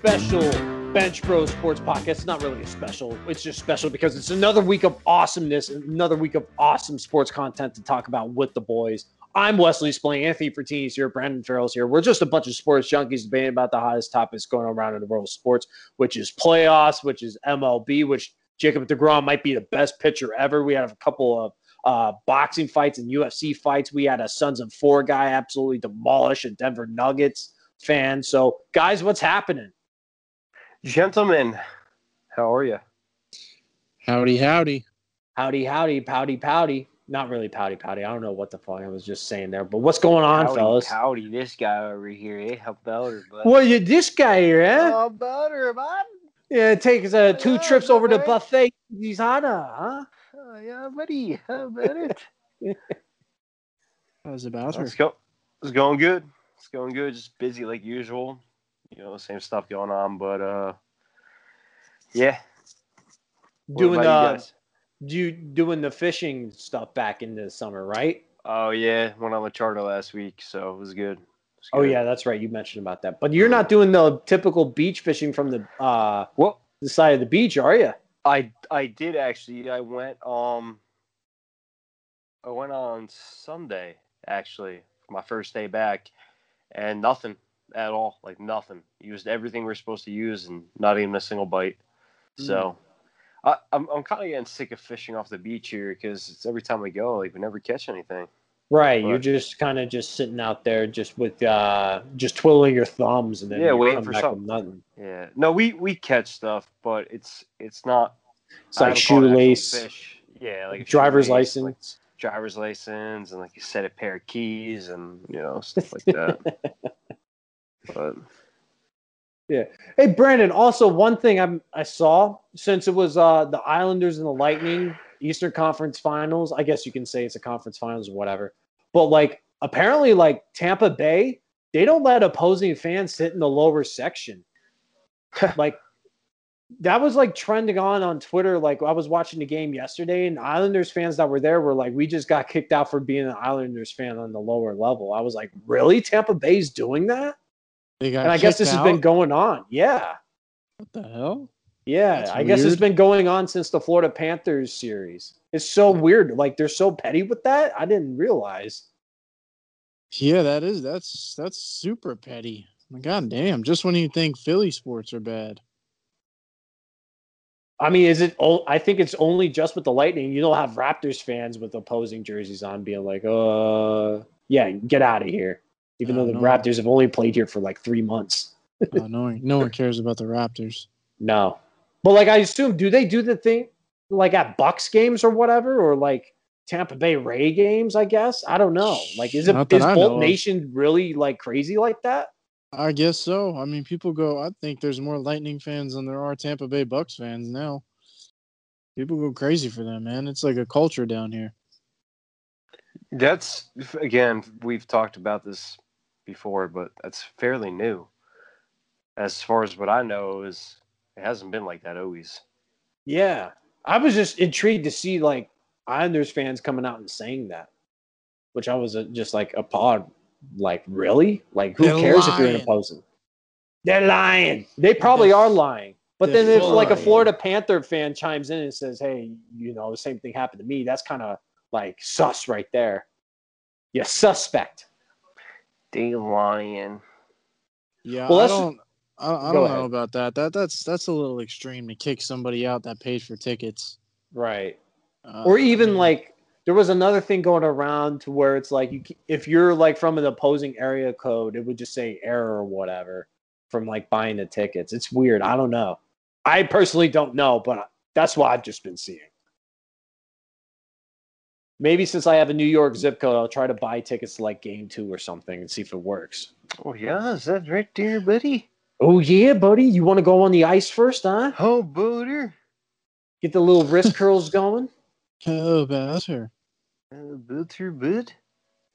special Bench Bros Sports Podcast. It's not really a special, it's just special because it's another week of awesomeness, another week of awesome sports content to talk about with the boys. I'm Wesley Spling, Anthony Fertini's here, Brandon Farrell's here. We're just a bunch of sports junkies debating about the hottest topics going around in the world of sports, which is playoffs, which is MLB, which Jacob DeGrom might be the best pitcher ever. We have a couple of uh, boxing fights and UFC fights. We had a Sons of Four guy absolutely demolish a Denver Nuggets fan. So, guys, what's happening? Gentlemen, how are you? Howdy, howdy. Howdy, howdy, pouty, pouty. Not really pouty, pouty. I don't know what the fuck I was just saying there, but what's going on, howdy, fellas? Howdy, this guy over here. Eh? How about her, bud? Well, you this guy here, eh? How about her, bud? Yeah, it takes uh, two Yeah, trips over to right. buffet. Gisana, huh? Oh, yeah, buddy. How about it? How's about her? Let's go. It's going good. It's going good. Just busy like usual. You know, same stuff going on, but uh, yeah. Doing the guys? you doing the fishing stuff back in the summer, right? Oh yeah, went on the charter last week, so it was good. It was Oh good. yeah, that's right. You mentioned about that, but you're not doing the typical beach fishing from the uh Well, the side of the beach, are you? I I did actually. I went um I went on Sunday actually, my first day back, and nothing at all, like nothing. Used everything we're supposed to use, and not even a single bite. So. I, I'm I'm kind of getting sick of fishing off the beach here because it's every time we go, like we never catch anything. Right, you're just kind of just sitting out there, just with uh, just twiddling your thumbs, and then Yeah, waiting for something. nothing. Yeah, no, we we catch stuff, but it's it's not. It's like it shoelace, fish. Yeah, like driver's shoelace, like license. driver's license, and like a set of pair of keys, and you know stuff like that. But yeah. Hey, Brandon. Also, one thing I'm, I saw since it was uh, the Islanders and the Lightning Eastern Conference Finals. I guess you can say it's a conference finals or whatever. But like, apparently, like Tampa Bay, they don't let opposing fans sit in the lower section. like, that was like trending on on Twitter. Like, I was watching the game yesterday, and Islanders fans that were there were like, "We just got kicked out for being an Islanders fan on the lower level." I was like, "Really? Tampa Bay's doing that?" And I guess this has been going on. Yeah. What the hell? Yeah, That's I guess it's been going on since the Florida Panthers series. It's so weird. Like they're so petty with that. I didn't realize. Yeah, that is that's that's super petty. God damn! Just when you think Philly sports are bad. I mean, is it? I think it's only just with the Lightning. You don't have Raptors fans with opposing jerseys on, being like, "Uh, yeah, get out of here." Even Uh, though the no. Raptors have only played here for like three months. Oh, no one, no one cares about the Raptors. No, but like I assume, do they do the thing like at Bucks games or whatever, or like Tampa Bay Ray games? I guess I don't know. Like, is it Not that is I know Bolt of. Nation really like crazy like that? I guess so. I mean, people go. I think there's more Lightning fans than there are Tampa Bay Bucks fans now. People go crazy for them, man. It's like a culture down here. that's again, we've talked about this before, but that's fairly new. As far as what I know, is it hasn't been like that always. Yeah, I was just intrigued to see like Islanders fans coming out and saying that, which I was uh, just like appalled. Like, really? Like, who They're cares if you're an lying. opposing? They're lying. They probably They're- are lying. But they're then if like a. Florida Panther fan chimes in and says, "Hey, you know, the same thing happened to me," that's kind of like sus right there. Yeah, suspect. They lying. Yeah, Well, I that's- don't. I, I don't ahead. know about that. That that's that's a little extreme to kick somebody out that paid for tickets. Right. Uh, or even mean, like there was another thing going around to where it's like you if you're like from an opposing area code it would just say error or whatever from like buying the tickets it's weird i don't know i personally don't know but that's what i've just been seeing maybe since i have a new york zip code i'll try to buy tickets to like game two or something and see if it works Oh yeah, is that right there, buddy? oh yeah buddy you want to go on the ice first huh Oh, booter. get the little wrist curls going oh, about her. Uh, booter, boot.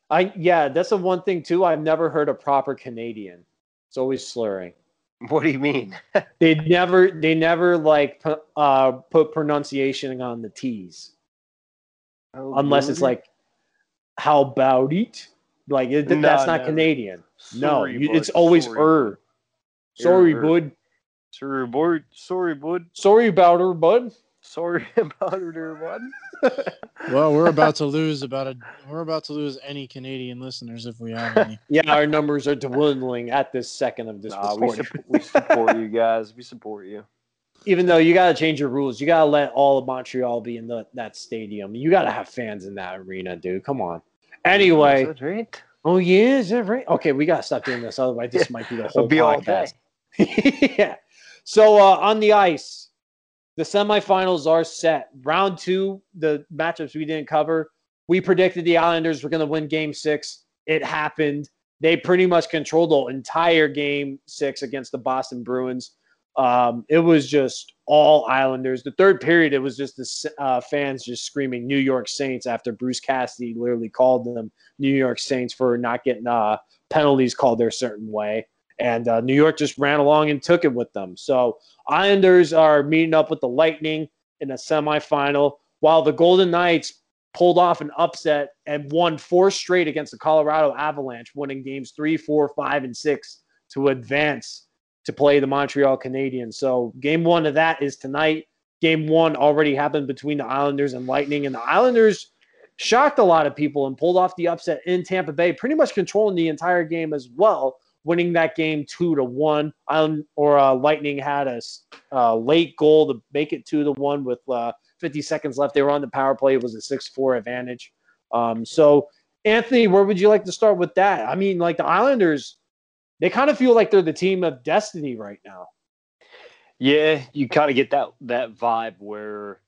i yeah that's the one thing too i've never heard a proper canadian it's always slurring What do you mean? they never they never like uh put pronunciation on the t's Unless it's booter? like how about it like it, No, that's not never. canadian no Sorry, you, bud, it's always sorry. er Sorry, Or- bud. Sorry, bud. Sorry, bud. Sorry about her, bud. Sorry about it, er, bud. Well, we're about to lose about a we're about to lose any Canadian listeners if we have any. Yeah, our numbers are dwindling at this second of this Nah, we, recording. sup- we support you guys. We support you. Even though you got to change your rules, you got to let all of Montreal be in the, that stadium. You got to have fans in that arena, dude. Come on. Anyway, Is that right? oh yeah, is that right? Okay, we got to stop doing this. Otherwise, this might be the whole be podcast. yeah. So uh, on the ice, the semifinals are set. Round two, the matchups we didn't cover. We predicted the Islanders were going to win Game Six. It happened. They pretty much controlled the entire Game Six against the Boston Bruins. Um, it was just all Islanders. The third period, it was just the uh, fans just screaming "New York Saints" after Bruce Cassidy literally called them New York Saints for not getting uh, penalties called their certain way and uh, New York just ran along and took it with them. So Islanders are meeting up with the Lightning in a semifinal, while the Golden Knights pulled off an upset and won four straight against the Colorado Avalanche, winning games three, four, five, and six to advance to play the Montreal Canadiens. So game one of that is tonight. Game one already happened between the Islanders and Lightning, and the Islanders shocked a lot of people and pulled off the upset in Tampa Bay, pretty much controlling the entire game as well winning that game two to one. Island or uh, Lightning had a uh, late goal to make it two to one with uh, 50 seconds left. They were on the power play. It was a six four advantage. Um, so Anthony, where would you like to start with that? I mean, like the Islanders, they kind of feel like they're the team of destiny right now. Yeah, you kind of get that that vibe where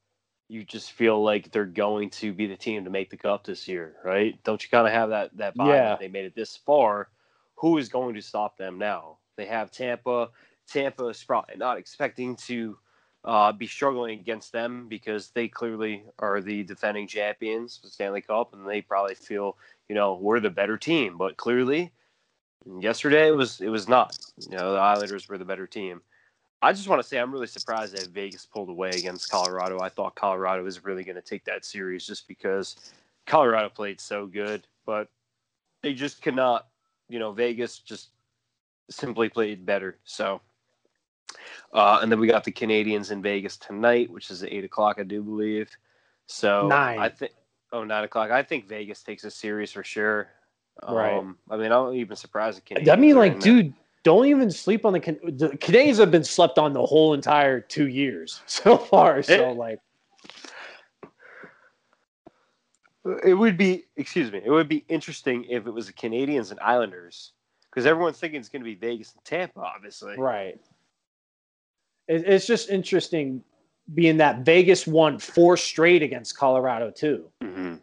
you just feel like they're going to be the team to make the cup this year, right? Don't you kind of have that that vibe? Yeah. that They made it this far. Who is going to stop them now? They have Tampa. Tampa is probably not expecting to uh, be struggling against them because they clearly are the defending champions of the Stanley Cup, and they probably feel you know we're the better team. But clearly, yesterday it was it was not. You know, the Islanders were the better team. I just want to say I'm really surprised that Vegas pulled away against Colorado. I thought Colorado was really going to take that series just because Colorado played so good, but they just could not. You know, Vegas just simply played better. So, uh, and then we got the Canadians in Vegas tonight, which is at eight o'clock, I do believe. So Nine. I think oh nine o'clock. I think Vegas takes a series for sure. Right. Um, I mean, I'm even surprised the Canadians. I mean, like, in dude, don't even sleep on the, Can- the Canadians have been slept on the whole entire two years so far. So Eh. like. It would be, excuse me, it would be interesting if it was the Canadians and Islanders because everyone's thinking it's going to be Vegas and Tampa, obviously. Right. It, it's just interesting being that Vegas won four straight against Colorado too, hmm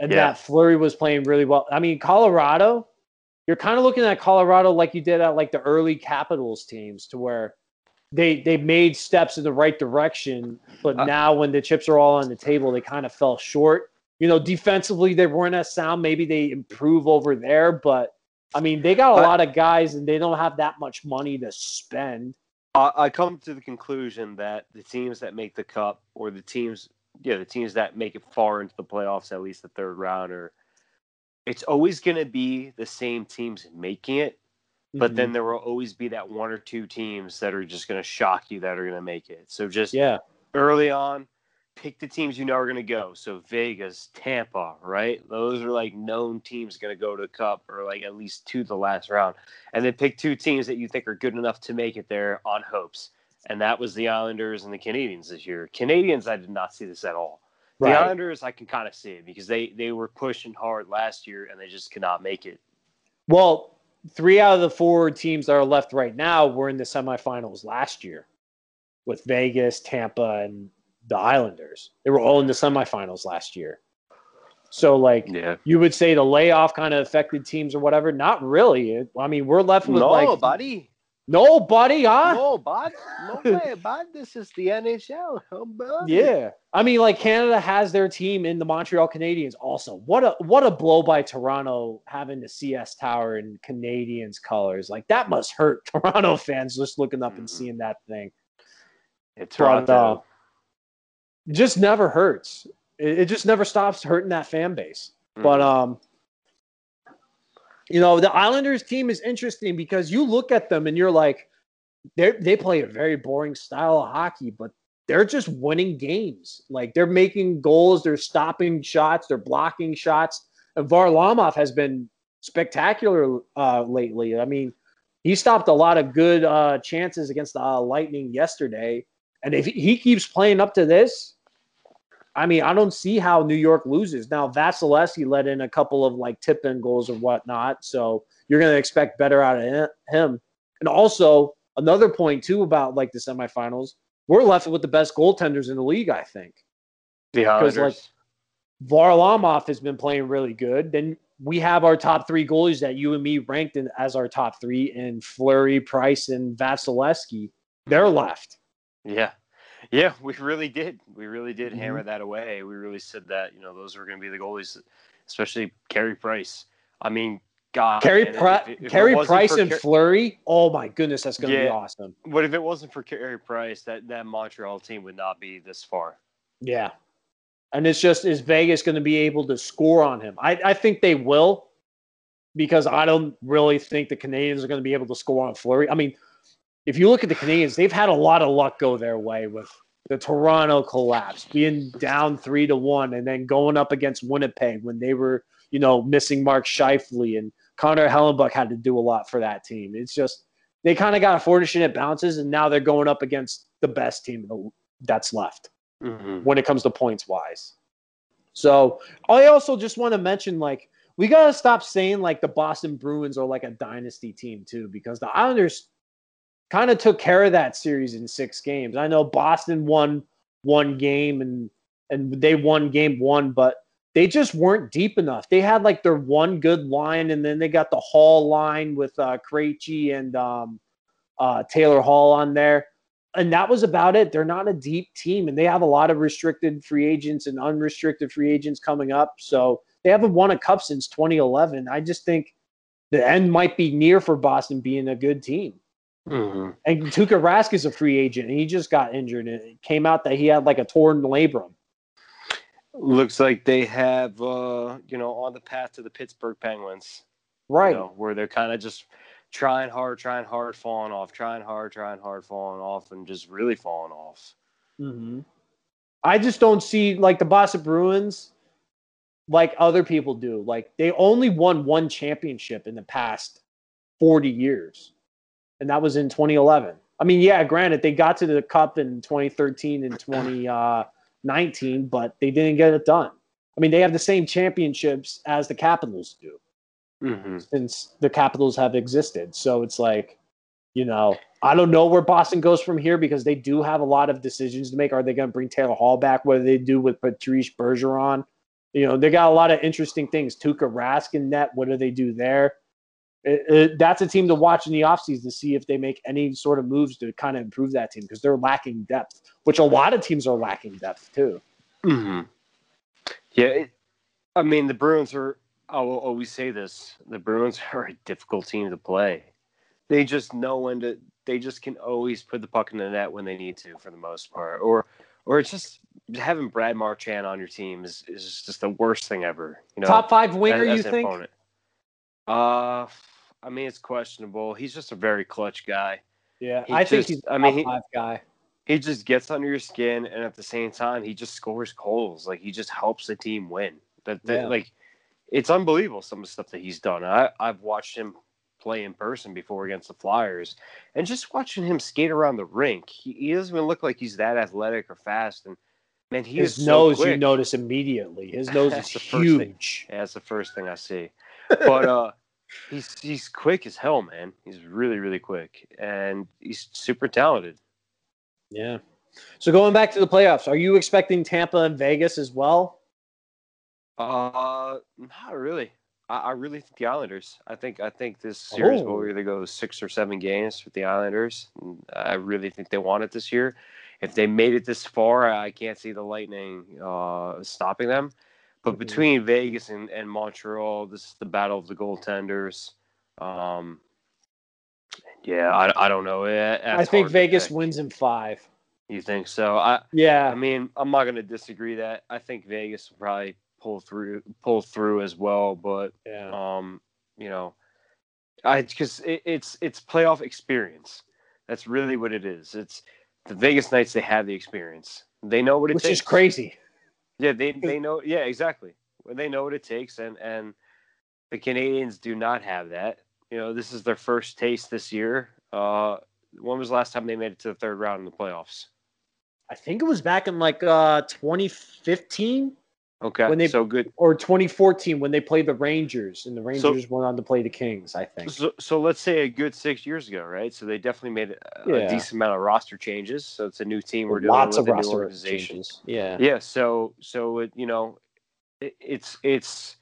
and Yeah. that Fleury was playing really well. I mean, Colorado, you're kind of looking at Colorado like you did at like the early Capitals teams, to where they they made steps in the right direction, but Uh, now when the chips are all on the table, they kind of fell short. You know, defensively they weren't as sound. Maybe they improve over there, but I mean, they got a But- lot of guys and they don't have that much money to spend. I, I come to the conclusion that the teams that make the cup, or the teams, yeah, the teams that make it far into the playoffs, at least the third round, or it's always going to be the same teams making it. But Mhm. then there will always be that one or two teams that are just going to shock you that are going to make it. So just yeah, early on, pick the teams you know are going to go. So Vegas, Tampa, right? Those are like known teams going to go to the cup or like at least to the last round. And then pick two teams that you think are good enough to make it there on hopes. And that was the Islanders and the Canadians this year. Canadians, I did not see this at all. The. Islanders, I can kind of see it because they they were pushing hard last year and they just could not make it. Well, three out of the four teams that are left right now were in the semifinals last year with Vegas, Tampa, and the Islanders. They were all in the semifinals last year. So, like, Yeah. you would say the layoff kind of affected teams or whatever. Not really. I mean, we're left with No, like buddy. Nobody, huh? No, bud. No way, bud. This is the NHL. Oh. Yeah. I mean, like Canada has their team in the Montreal Canadiens also. What a what a blow by Toronto having the CN Tower in Canadians colors. Like that must hurt Toronto fans just looking up and Mhm. seeing that thing. It's But, Toronto. uh, It just never hurts. It, it just never stops hurting that fan base. But Mhm. um you know, the Islanders team is interesting because you look at them and you're like, they they play a very boring style of hockey, but they're just winning games. Like they're making goals, they're stopping shots, they're blocking shots. And Varlamov has been spectacular uh, lately. I mean, he stopped a lot of good uh, chances against the uh, Lightning yesterday. And if he keeps playing up to this, I mean, I don't see how New York loses. Now, Vasilevskiy let in a couple of like tip in goals or whatnot. So you're going to expect better out of him. And also, another point, too, about like the semifinals, we're left with the best goaltenders in the league, I think. Because like Varlamov has been playing really good. Then we have our top three goalies that you and me ranked in as our top three in Fleury, Price, and Vasilevskiy. They're left. Yeah. Yeah, we really did. We really did Mhm. hammer that away. We really said that, you know, those were going to be the goalies, especially Carey Price. I mean, God. Carey, man, Pri- if it- if Carey Price and Car- Fleury. Oh my goodness, that's going to be awesome. But if it wasn't for Carey Price? That that Montreal team would not be this far. Yeah. And it's just, is Vegas going to be able to score on him? I, I think they will because I don't really think the Canadians are going to be able to score on Fleury. I mean, if you look at the Canadians, they've had a lot of luck go their way with the Toronto collapse, being down three to one, and then going up against Winnipeg when they were, you know, missing Mark Scheifele and Connor Hellebuyck had to do a lot for that team. It's just they kind of got unfortunate bounces, and now they're going up against the best team that's left Mm-hmm. when it comes to points wise. So I also just want to mention like we gotta stop saying like the Boston Bruins are like a dynasty team too, because the Islanders kind of took care of that series in six games. I know Boston won one game and and they won game one, but they just weren't deep enough. They had like their one good line, and then they got the Hall line with uh Krejci and um, uh, Taylor Hall on there and that was about it. They're not a deep team, and they have a lot of restricted free agents and unrestricted free agents coming up. So they haven't won a cup since 2011. I just think the end might be near for Boston being a good team. Mm-hmm. And Tuukka Rask is a free agent, and he just got injured. And it came out that he had like a torn labrum. Looks like they have, uh, you know, on the path to the Pittsburgh Penguins, you Right. know, where they're kind of just trying hard, trying hard, falling off, trying hard, trying hard, falling off, and just really falling off. hmm I just don't see like the Boston Bruins like other people do. Like they only won one championship in the past 40 years. And that was in 2011. I mean, yeah, granted they got to the cup in 2013 and 2019, but they didn't get it done. I mean, they have the same championships as the Capitals do Mm-hmm. since the Capitals have existed. So it's like, you know, I don't know where Boston goes from here because they do have a lot of decisions to make. Are they going to bring Taylor Hall back? What do they do with Patrice Bergeron? You know, they got a lot of interesting things. Tuukka Rask in net. What do they do there? It, it, that's a team to watch in the offseason to see if they make any sort of moves to kind of improve that team because they're lacking depth, which a lot of teams are lacking depth too. Mm-hmm. Yeah, it, I mean the Bruins are. I will always say this: the Bruins are a difficult team to play. They just know when to. They just can always put the puck in the net when they need to, for the most part. Or, or it's just having Brad Marchand on your team is, is just the worst thing ever. You know, Top five winger, as- you as an think? opponent. Uh, I mean it's questionable. He's just a very clutch guy. Yeah, He I think he's a I mean, he- five guy. He just gets under your skin, and at the same time, he just scores goals. Like he just helps the team win. That, that Yeah. like, it's unbelievable some of the stuff that he's done. I I've watched him play in person before against the Flyers, and just watching him skate around the rink, he, he doesn't even look like he's that athletic or fast. And man, he His is so nose, you notice immediately. His nose is first thing. huge. Yeah, that's the first thing I see. But uh, he's he's quick as hell, man. He's really really quick, and he's super talented. Yeah. So going back to the playoffs, are you expecting Tampa and Vegas as well? Uh, not really. I, I really think the Islanders. I think I think this series Oh. will either go six or seven games with the Islanders. I really think they want it this year. If they made it this far, I can't see the Lightning uh, stopping them. But Mhm. between Vegas and, and Montreal, this is the battle of the goaltenders. Um, yeah, I, I don't know. Eh, I think Vegas wins in five. You think so? I Yeah. I mean, I'm not going to disagree that. I think Vegas will probably pull through pull through as well, but yeah. um, you know, I because it, it's it's playoff experience. That's really what it is. It's the Vegas Knights. They have the experience. They know what it which takes. is crazy. Yeah, they they know. Yeah, exactly. They know what it takes, and and the Canadians do not have that. You know, this is their first taste this year. Uh, when was the last time they made it to the third round in the playoffs? I think it was back in like uh 2015 Okay, When they- so good. or 2014 when they played the Rangers and the Rangers went on to play the Kings, I think. So, so let's say a good six years ago, right? So they definitely made a, a decent amount of roster changes. So it's a new team we're dealing Lots of roster organization. changes. Yeah. Yeah, so so it, you know, it, it's it's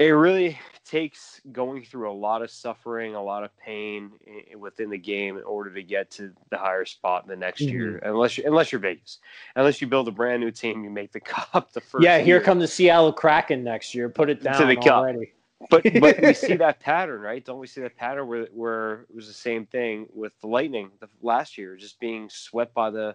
it really takes going through a lot of suffering, a lot of pain within the game in order to get to the higher spot in the next Mm-hmm. year. Unless you, unless you're Vegas, unless you build a brand new team, you make the cup the first. Yeah, here year. come the Seattle Kraken next year. Put it down To the cup. already. But but we see that pattern, right? Don't we see that pattern where where it was the same thing with the Lightning the, last year, just being swept by the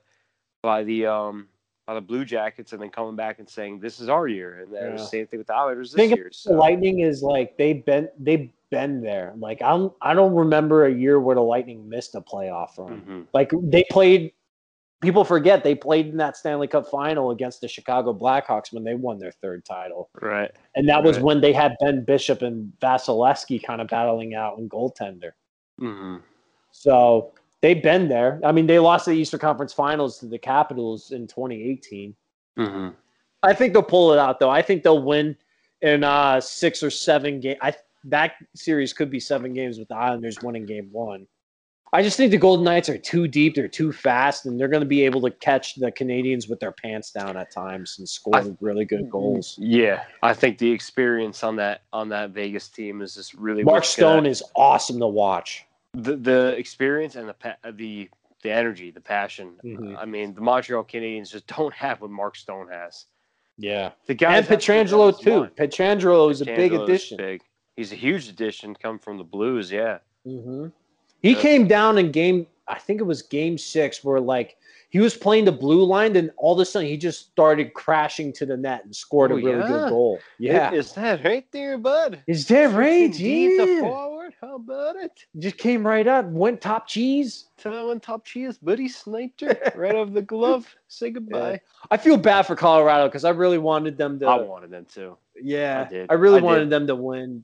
by the um by the Blue Jackets, and then coming back and saying this is our year, and then was Yeah. the same thing with the Islanders this year. The So. Lightning is like they've been they've been there. Like I'm I don't remember a year where the Lightning missed a playoff run. Mhm. Like they played. People forget they played in that Stanley Cup final against the Chicago Blackhawks when they won their third title, Right. and that was Right. when they had Ben Bishop and Vasilevskiy kind of battling out in goaltender. hmm So they've been there. I mean, they lost the Eastern Conference Finals to the Capitals in 2018. hmm I think they'll pull it out though. I think they'll win in uh, six or seven game. I that series could be seven games with the Islanders winning game one. I just think the Golden Knights are too deep. They're too fast, and they're going to be able to catch the Canadians with their pants down at times and score I- really good goals. Yeah, I think the experience on that on that Vegas team is just really Mark what's gonna- Stone is awesome to watch. The the experience and the pa- the the energy, the passion. Mhm. I mean, the Montreal Canadiens just don't have what Mark Stone has. Yeah, The guy and Pietrangelo too. Pietrangelo is a big addition. Big. He's a huge addition. Come from the Blues, yeah. hmm He Yeah. came down in game, I think it was game six, where like he was playing the blue line, and all of a sudden he just started crashing to the net and scored Oh, a really yeah? good goal. Yeah. is that right there, bud? Is that right? Yeah. How about it? Just came right up, went top cheese. Tell one top cheese, buddy. Sniped her right off the glove. Say goodbye. I feel bad for Colorado because I really wanted them to. I wanted them to. yeah, I did. I really I wanted did. them to win.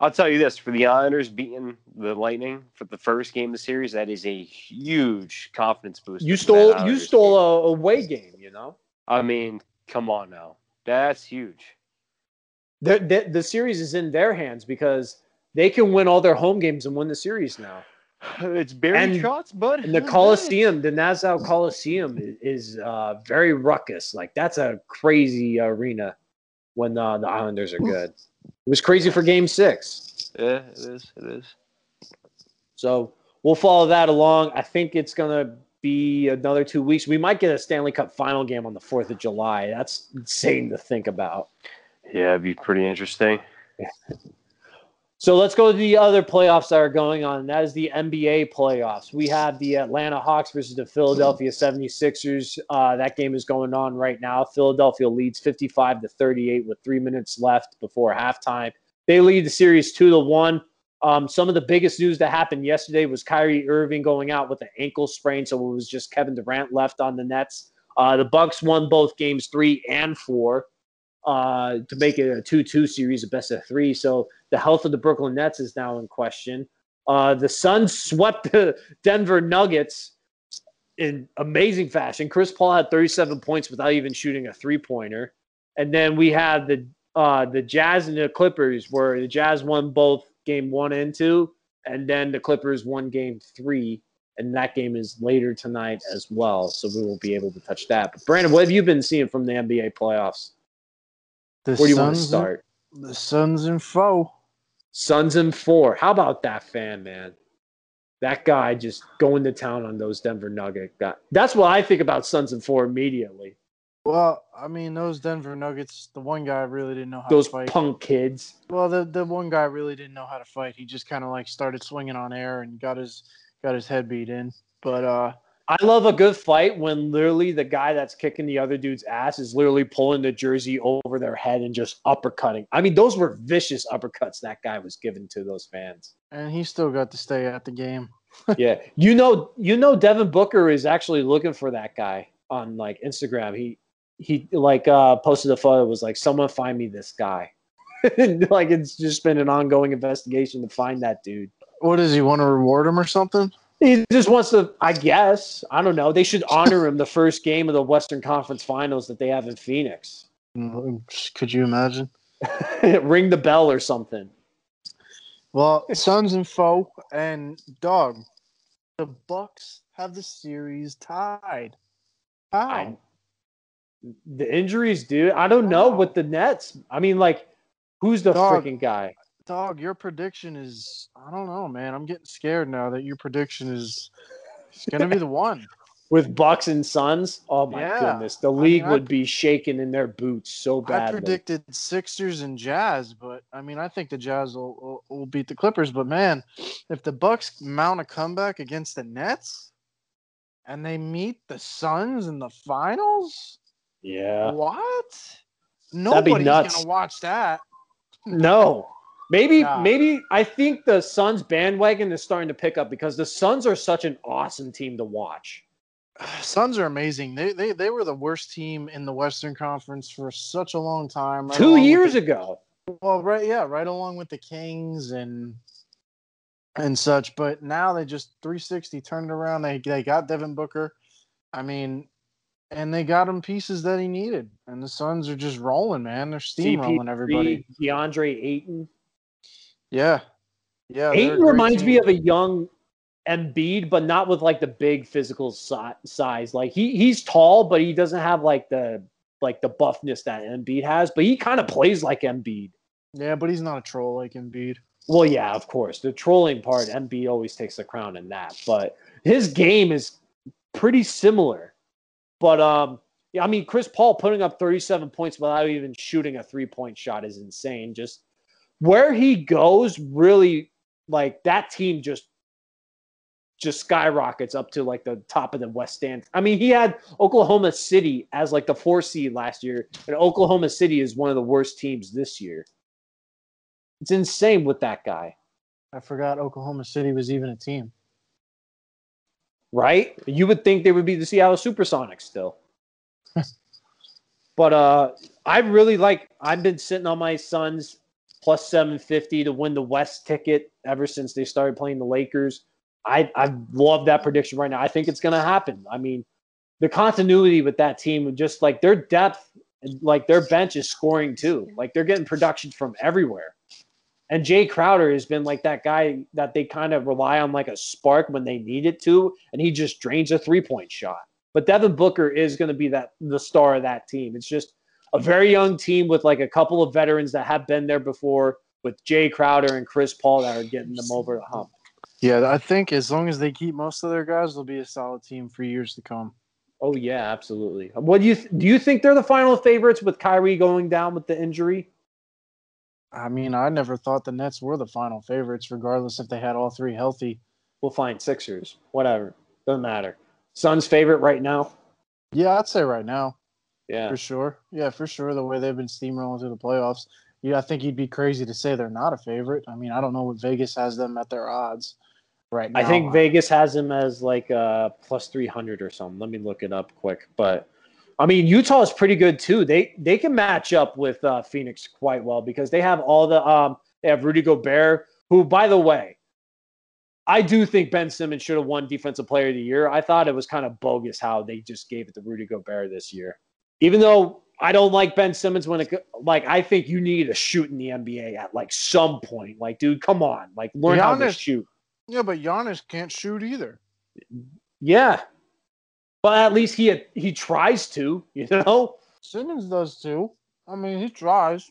I'll tell you this: for the Islanders beating the Lightning for the first game of the series, that is a huge confidence boost. You stole, you stole a away game. You know, I mean, come on now, that's huge. the, the the series is in their hands because they can win all their home games and win the series now. It's Barry And- Trotz, bud. And the Coliseum, the Nassau Coliseum, is, is uh, very ruckus. Like that's a crazy arena when uh, the Islanders are good. It was crazy for Game Six. Yeah, it is. It is. So we'll follow that along. I think it's gonna be another two weeks. We might get a Stanley Cup final game on the Fourth of July. That's insane to think about. Yeah, it'd be pretty interesting. So let's go to the other playoffs that are going on. That is the NBA playoffs. We have the Atlanta Hawks versus the Philadelphia 76ers. Uh, that game is going on right now. Philadelphia leads 55 to 38 with three minutes left before halftime. They lead the series two to one. Um, some of the biggest news that happened yesterday was Kyrie Irving going out with an ankle sprain, so it was just Kevin Durant left on the Nets. Uh, the Bucks won both games three and four uh, to make it a two-two series, a best of three. So the health of the Brooklyn Nets is now in question. Uh, the Suns swept the Denver Nuggets in amazing fashion. Chris Paul had 37 points without even shooting a three-pointer, and then we had the uh, the Jazz and the Clippers, where the Jazz won both game one and two, and then the Clippers won game three, and that game is later tonight as well. So we won't be able to touch that. But Brandon, what have you been seeing from the NBA playoffs? The Where do you want to start? The Suns and foe. Suns and four. How about that fan, man? That guy just going to town on those Denver Nugget guys. That's what I think about Suns and four immediately. Well, I mean, those Denver Nuggets. The one guy really didn't know how Those to fight. punk kids. Well, the the one guy really didn't know how to fight. He just kind of like started swinging on air and got his got his head beat in. But uh, I love a good fight when literally the guy that's kicking the other dude's ass is literally pulling the jersey over their head and just uppercutting. I mean, those were vicious uppercuts that guy was giving to those fans. and he still got to stay at the game. yeah, you know, you know, Devin Booker is actually looking for that guy on like Instagram. He he like uh posted a photo. Was like, someone find me this guy. like it's just been an ongoing investigation to find that dude. What does he want to reward him or something? He just wants to, I guess. I don't know. They should honor him the first game of the Western Conference Finals that they have in Phoenix. Mm, Could you imagine? Ring the bell or something. Well, Suns and foe and dog. The Bucks have the series tied. How? The injuries, dude. I don't know with the Nets. I mean, like, who's the Dog. freaking guy? Dog, your prediction is I don't know, man. I'm getting scared now that your prediction is it's gonna be the one. With Bucks and Suns? Oh my Yeah. goodness. The I mean, league I- would be shaking in their boots so bad. I predicted Sixers and Jazz, but I mean I think the Jazz will, will, will beat the Clippers. But man, if the Bucks mount a comeback against the Nets and they meet the Suns in the finals, yeah. what? Nobody's gonna watch that. No. Maybe Nah. maybe I think the Suns bandwagon is starting to pick up because the Suns are such an awesome team to watch. Suns are amazing. They, they they were the worst team in the Western Conference for such a long time. right Two years the- ago. Well, right, yeah, right along with the Kings and and such. But now they just 360 turned around. They they got Devin Booker. I mean, and they got him pieces that he needed. And the Suns are just rolling, man. They're steamrolling everybody. CP3, DeAndre Ayton. Yeah, yeah. they're a Ayton great reminds me of a young Embiid, but not with like the big physical si- size. Like he he's tall, but he doesn't have like the like the buffness that Embiid has. But he kind of plays like Embiid. Yeah, but he's not a troll like Embiid. Well, yeah, of course. The trolling part, Embiid always takes the crown in that. But his game is pretty similar. But um, yeah, I mean, Chris Paul putting up 37 points without even shooting a three point shot is insane. Just where he goes, really, like that team just just skyrockets up to like the top of the West Stand. I mean, he had Oklahoma City as like the four seed last year, and Oklahoma City is one of the worst teams this year. It's insane with that guy, I forgot Oklahoma City was even a team. right? You would think they would be the Seattle Supersonics still. but uh I really like I've been sitting on my Suns plus 750 to win the West ticket ever since they started playing the Lakers. I I love that prediction right now. I think it's going to happen. I mean, the continuity with that team just like their depth like their bench is scoring too. Like they're getting production from everywhere. And Jay Crowder has been like that guy that they kind of rely on like a spark when they need it to, and he just drains a three point shot. But Devin Booker is going to be that the star of that team. It's just a very young team with like a couple of veterans that have been there before, with Jay Crowder and Chris Paul that are getting them over the hump. Yeah, I think as long as they keep most of their guys, they'll be a solid team for years to come. Oh yeah, absolutely. What do you th- do? You think they're the final favorites with Kyrie going down with the injury? I mean, I never thought the Nets were the final favorites, regardless if they had all three healthy. We'll find Sixers. Whatever, doesn't matter. Suns favorite right now. Yeah, I'd say right now, Yeah. for sure. Yeah, for sure. The way they've been steamrolling through the playoffs, yeah, I think you'd be crazy to say they're not a favorite. I mean, I don't know what Vegas has them at their odds right now. I think Vegas has him as like uh plus three hundred or something. Let me look it up quick. But I mean, Utah is pretty good too. They they can match up with uh, Phoenix quite well because they have all the um they have Rudy Gobert, who by the way, I do think Ben Simmons should have won Defensive Player of the Year. I thought it was kind of bogus how they just gave it to Rudy Gobert this year, even though. I don't like Ben Simmons when it like I think you need to shoot in the NBA at like some point. Like, dude, come on, like learn how to shoot. Yeah, but Giannis can't shoot either. Yeah, but at least he he tries to, you know. Simmons does too. I mean, he tries.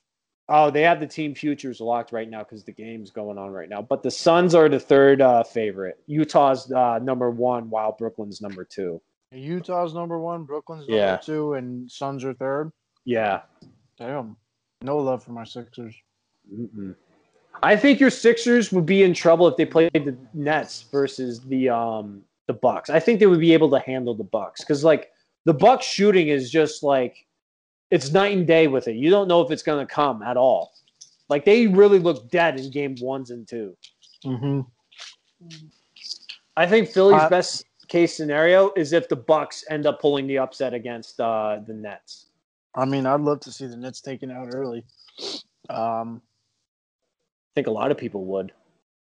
Oh, they have the team futures locked right now because the game's going on right now. But the Suns are the third uh, favorite. Utah's uh, number one, while Brooklyn's number two. Utah's number one, Brooklyn's Yeah. number two, and Suns are third. Yeah, Damn. No love for my Sixers. Mm-mm. I think your Sixers would be in trouble if they played the Nets versus the um the Bucks. I think they would be able to handle the Bucks because like the Bucks shooting is just like it's night and day with it. You don't know if it's going to come at all. Like they really look dead in game ones and two. Mm-hmm. I think Philly's Uh, best case scenario is if the Bucks end up pulling the upset against uh, the Nets. I mean, I'd love to see the Nets taken out early. Um, I think a lot of people would.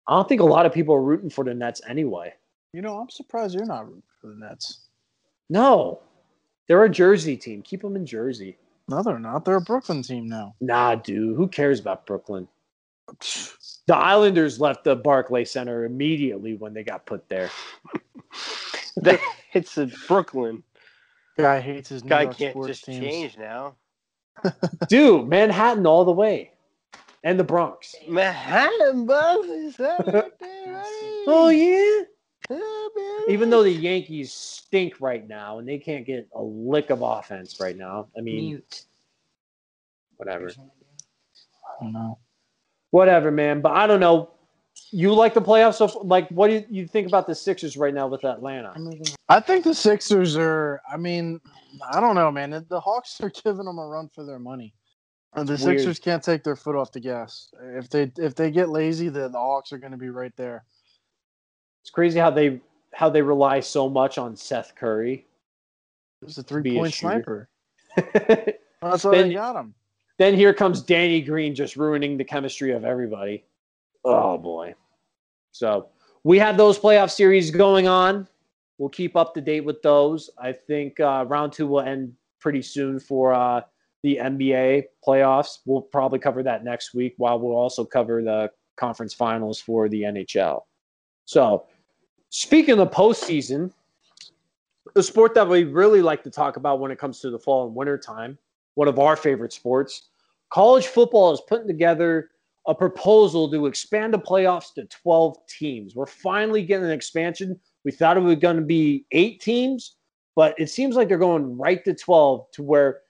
I don't think a lot of people are rooting for the Nets anyway. you know, I'm surprised you're not rooting for the Nets. No, they're a Jersey team. Keep them in Jersey. No, they're not. They're a Brooklyn team now. Nah, dude. Who cares about Brooklyn? The Islanders left the Barclay Center immediately when they got put there. That- it's a Brooklyn. Guy hates his New Guy York can't sports just teams. change now. Dude, Manhattan all the way. And the Bronx. Manhattan, bud. Is that right there, buddy? Oh, yeah. Yeah. Even though the Yankees stink right now and they can't get a lick of offense right now. I mean, Mute. whatever. I don't know. Whatever, man. But I don't know. You like the playoffs? So, like, what do you, you think about the Sixers right now with Atlanta? I'm moving. I think the Sixers are. I mean, I don't know, man. The Hawks are giving them a run for their money. And the It's weird. Sixers can't take their foot off the gas. If they if they get lazy, the, the Hawks are going to be right there. It's crazy how they how they rely so much on Seth Curry. It's a three point shooter. sniper. That's why Then- they got him. then here comes Danny Green just ruining the chemistry of everybody. Oh boy. So we have those playoff series going on. We'll keep up to date with those. I think uh, round two will end pretty soon for uh, the NBA playoffs. We'll probably cover that next week, while we'll also cover the conference finals for the NHL. So, speaking of postseason, the sport that we really like to talk about when it comes to the fall and winter time, one of our favorite sports, college football is putting together a proposal to expand the playoffs to 12 teams. We're finally getting an expansion. We thought it was going to be eight teams, but it seems like they're going right to 12 to where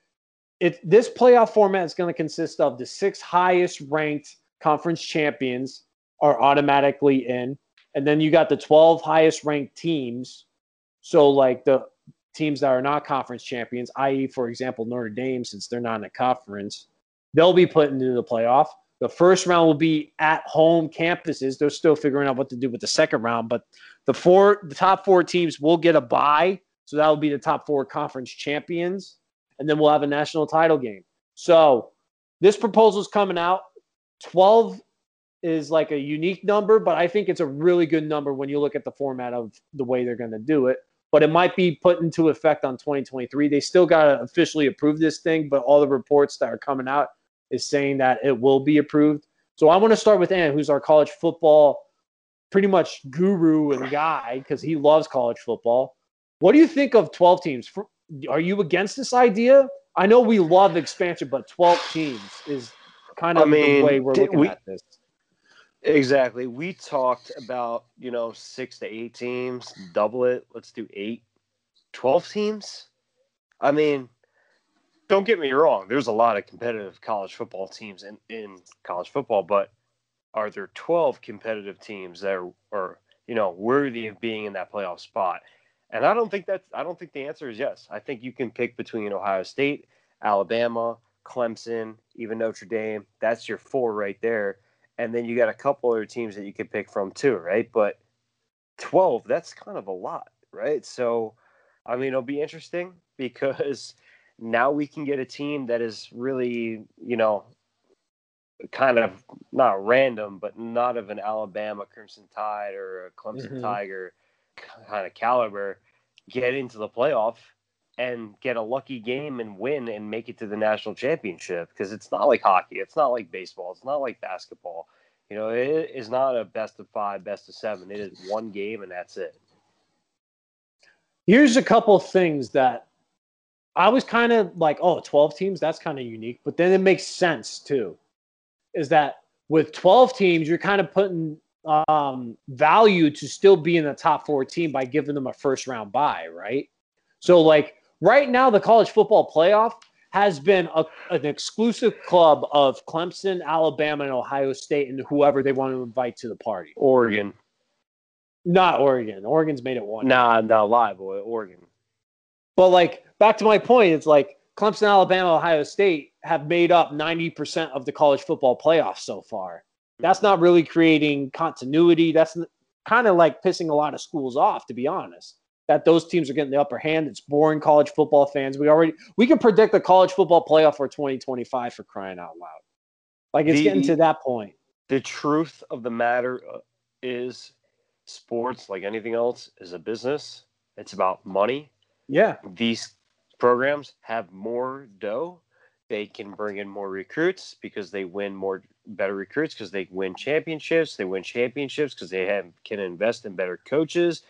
it, this playoff format is going to consist of the six highest ranked conference champions are automatically in. And then you got the 12 highest ranked teams. So, like the teams that are not conference champions, i.e., for example, Notre Dame, since they're not in a conference, they'll be put into the playoff. The first round will be at home campuses. They're still figuring out what to do with the second round, but the four, the top four teams will get a bye. So that will be the top four conference champions, and then we'll have a national title game. So this proposal is coming out. Twelve is like a unique number, but I think it's a really good number when you look at the format of the way they're going to do it. But it might be put into effect on 2023. They still got to officially approve this thing, but all the reports that are coming out is saying that it will be approved. So I want to start with Ann, who's our college football pretty much guru and guy because he loves college football. What do you think of 12 teams? Are you against this idea? I know we love expansion, but 12 teams is kind I of mean, the way we're looking we- at this. Exactly. We talked about, you know, six to eight teams, double it. Let's do eight. 12 teams? I mean, don't get me wrong. There's a lot of competitive college football teams in, in college football, but are there 12 competitive teams that are, are, you know, worthy of being in that playoff spot? And I don't think that's, I don't think the answer is yes. I think you can pick between Ohio State, Alabama, Clemson, even Notre Dame. That's your four right there and then you got a couple other teams that you could pick from too, right? But 12, that's kind of a lot, right? So, I mean, it'll be interesting because now we can get a team that is really, you know, kind of not random, but not of an Alabama Crimson Tide or a Clemson Mhm. Tiger kind of caliber get into the playoff and get a lucky game and win and make it to the national championship because it's not like hockey it's not like baseball it's not like basketball you know it is not a best of five best of seven it is one game and that's it Here's a couple things that I was kind of like, oh, 12 teams, that's kind of unique. But then it makes sense too. Is that with 12 teams, you're kind of putting um, value to still be in the top four team by giving them a first round bye, right? So, like, right now, the college football playoff has been a, an exclusive club of Clemson, Alabama, and Ohio State, and whoever they want to invite to the party. oregon Not Oregon. Oregon's made it one. nah nah lie boy oregon But like back to my point, it's like Clemson, Alabama, Ohio State have made up 90% of the college football playoffs so far. That's not really creating continuity. That's kind of like pissing a lot of schools off, to be honest. That those teams are getting the upper hand. It's boring college football fans. We already we can predict the college football playoff for 2025 for crying out loud. Like it's The- getting to that point. The truth of the matter uh, is, sports, like anything else, is a business. It's about money. Yeah. These programs have more dough. They can bring in more recruits because they win more better recruits because they win championships. They win championships because they have can invest in better coaches,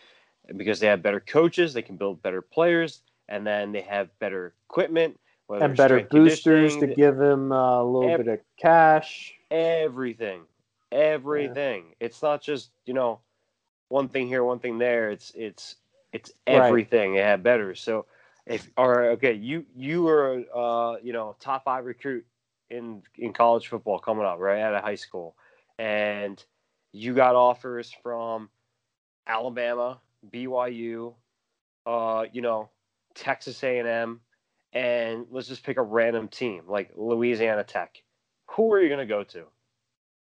and because they have better coaches, they can build better players, and then they have better equipment And better boosters to give them uh, a little bit of cash. everything everything it's not just you know one thing here one thing there it's it's it's Right. everything they have better so if or okay you you were uh you know top five recruit in in college football coming up right out of high school. And you got offers from alabama byu uh you know texas a&m and let's just pick a random team like louisiana tech. Who are you going to go to?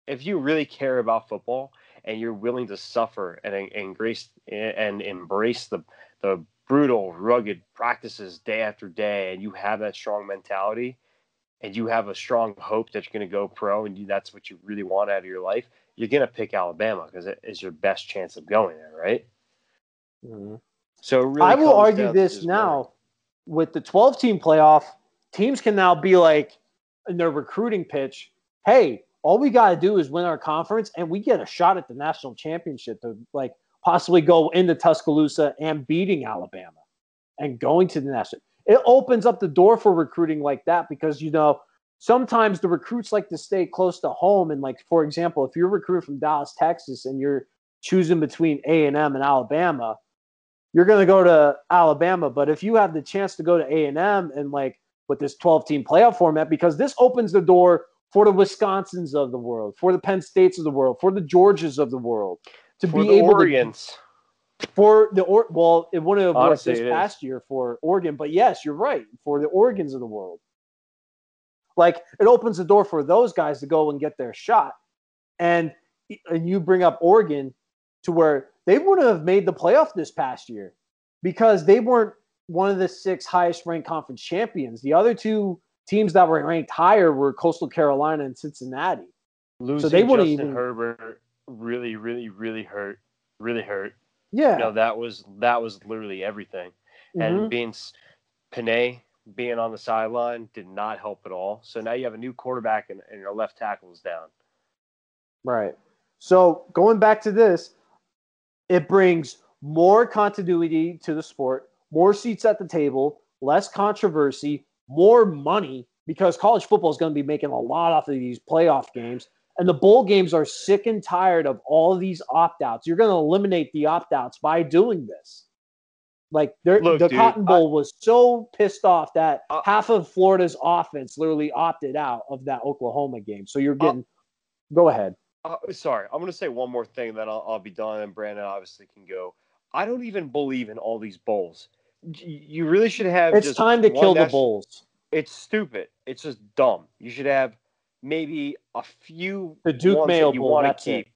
If you really care about football and you're willing to suffer and and embrace and embrace the the brutal, rugged practices day after day, and you have that strong mentality, and you have a strong hope that you're going to go pro, and you, that's what you really want out of your life, you're going to pick Alabama because it is your best chance of going there, right? Mm-hmm. So really I will argue this now with the 12 team playoff, teams can now be like in their recruiting pitch, hey, all we got to do is win our conference and we get a shot at the national championship. To like possibly go into Tuscaloosa and beating Alabama and going to the national. It opens up the door for recruiting like that because you know sometimes the recruits like to stay close to home and like for example, if you're recruited from Dallas, Texas and you're choosing between A&M and Alabama, you're going to go to Alabama. But if you have the chance to go to A and like with this 12 team playoff format, because this opens the door for the Wisconsins of the world, for the Penn States of the world, for the Georgias of the world, to for be able Oregons. to for the or well, it wouldn't have worked this is. past year for Oregon, but yes, you're right for the Oregons of the world. Like it opens the door for those guys to go and get their shot, and and you bring up Oregon to where they wouldn't have made the playoff this past year because they weren't one of the six highest ranked conference champions. The other two teams that were ranked higher were Coastal Carolina and Cincinnati. Losing they wouldn't Justin even- Herbert really, hurt. Really hurt. Yeah. You know, that was that was literally everything. Mhm. and being Penei being on the sideline did not help at all. So now you have a new quarterback and, and your left tackle is down. Right. So going back to this, it brings more continuity to the sport, more seats at the table, less controversy, more money because college football is going to be making a lot off of these playoff games. And the bowl games are sick and tired of all these opt outs. You're going to eliminate the opt outs by doing this. Like Look, the dude, Cotton Bowl was so pissed off that Uh, half of Florida's offense literally opted out of that Oklahoma game. So you're Uh, getting. go ahead. Uh, sorry, I'm going to say one more thing, then I'll, I'll be done, and Brandon obviously can go. I don't even believe in all these bowls. You really should have. It's time to kill the bowls. It's stupid. It's just dumb. You should have maybe a few The Duke that you want to it. keep.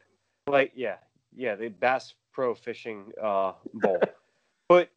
Like yeah, yeah, the Bass Pro Fishing uh, Bowl. but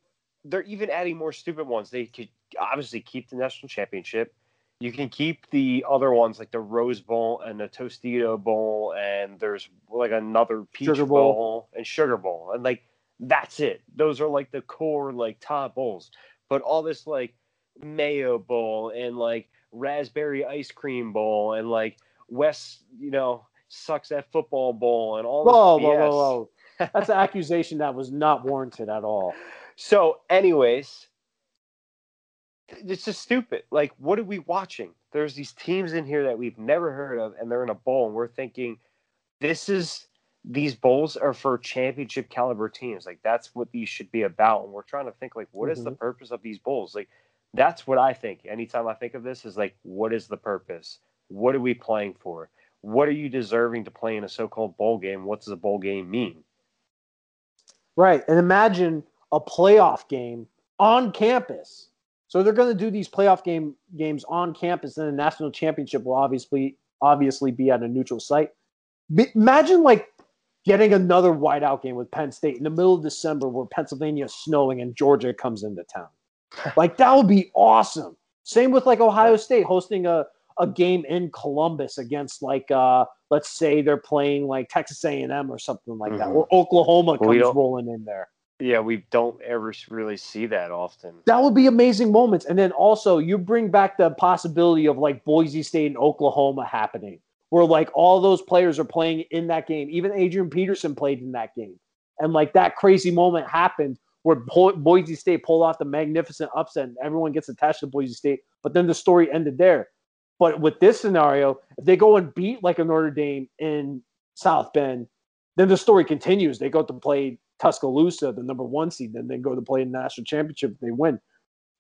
they're even adding more stupid ones. They could obviously keep the national championship. You can keep the other ones like the Rose Bowl and the Tostito Bowl, and there's like another Peach Sugar bowl. Bowl. and Sugar Bowl, and like that's it. Those are like the core like top bowls. But all this like Mayo Bowl and like Raspberry Ice Cream Bowl and like West, you know, sucks at football bowl and all Whoa, whoa, whoa, whoa. That's an accusation that was not warranted at all. So, anyways, it's just stupid. Like, what are we watching? There's these teams in here that we've never heard of, and they're in a bowl, and we're thinking, this is these bowls are for championship caliber teams. Like, that's what these should be about. And we're trying to think, like, what is the mm-hmm. purpose of these bowls? Like, that's what I think. Anytime I think of this, is like, what is the purpose? What are we playing for? What are you deserving to play in a so-called bowl game? What does a bowl game mean? Right. And imagine a playoff game on campus. So they're going to do these playoff game games on campus, and the national championship will obviously obviously be at a neutral site. Be, imagine like getting another whiteout game with Penn State in the middle of December where Pennsylvania is snowing and Georgia comes into town. Like that would be awesome. Same with like Ohio State hosting a, a game in Columbus against like uh let's say they're playing like Texas A&M or something like that Mhm. or Oklahoma comes rolling in there. Yeah, we don't ever really see that often. That would be amazing moments. And then also you bring back the possibility of like Boise State and Oklahoma happening, where like all those players are playing in that game. Even Adrian Peterson played in that game. And like that crazy moment happened where Bo- Boise State pulled off the magnificent upset and everyone gets attached to Boise State. But then the story ended there. But with this scenario, if they go and beat like a Notre Dame in South Bend, then the story continues. They go to play Tuscaloosa, the number one seed, then they go to play in the national championship. They win.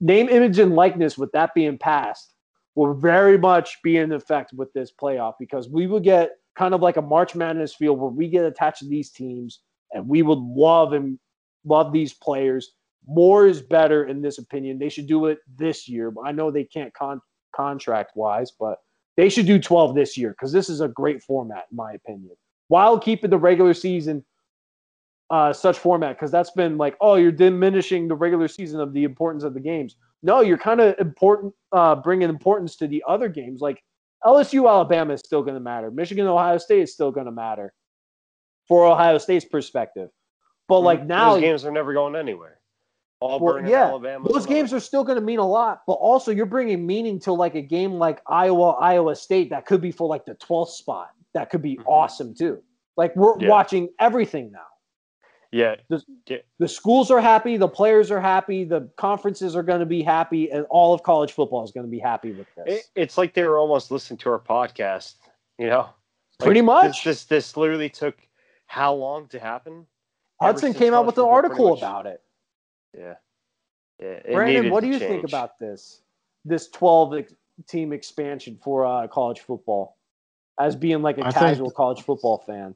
Name, image, and likeness, with that being passed, will very much be in effect with this playoff because we will get kind of like a March Madness feel where we get attached to these teams and we would love and love these players. More is better in this opinion. They should do it this year. I know they can't con- contract wise, but they should do 12 this year because this is a great format, in my opinion. While keeping the regular season uh, such format, because that's been like, oh, you're diminishing the regular season of the importance of the games. No, you're kind of important, uh, bringing importance to the other games. Like LSU, Alabama is still going to matter. Michigan, Ohio State is still going to matter for Ohio State's perspective. But like now, those games are never going anywhere. Auburn well, yeah, Alabama. those games are still going to mean a lot, but also you're bringing meaning to like a game like Iowa, Iowa State that could be for like the 12th spot. That could be Mhm. awesome too. Like we're Yeah. watching everything now. Yeah, The schools are happy, the players are happy, the conferences are going to be happy, and all of college football is going to be happy with this. it, it's like they were almost listening to our podcast. You know, Like, Pretty much. This, this this literally took how long to happen? Ever Hudson came out with an article much- about it. Yeah, yeah. it Brandon, what do to you think about this? This 12 team expansion for uh, college football as being like a I think- casual college football fan.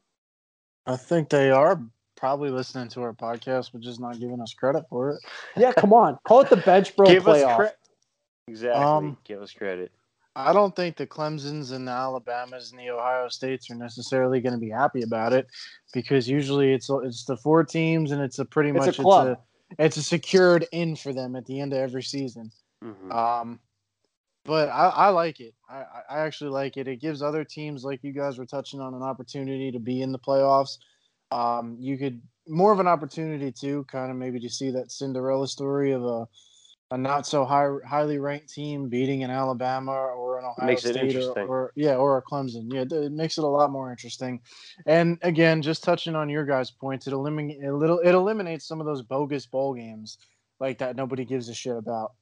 I think they are probably listening to our podcast, but just not giving us credit for it. Yeah, come on. Call it the bench bro Give us playoff. Exactly. Um, Give us credit. I don't think the Clemsons and the Alabamas and the Ohio States are necessarily going to be happy about it because usually it's it's the four teams and it's a pretty It's a much club. it's a it's a secured in for them at the end of every season. Mhm. Um, but I, I like it. I, I I actually like it. It gives other teams, like you guys were touching on, an opportunity to be in the playoffs. Um, you could more of an opportunity to kind of maybe to see that Cinderella story of a a not so high, highly ranked team beating an Alabama or an Ohio Makes State or, interesting. or yeah or a Clemson. Yeah, it makes it a lot more interesting. And again, just touching on your guys' points, it eliminates a little it eliminates some of those bogus bowl games like that nobody gives a shit about.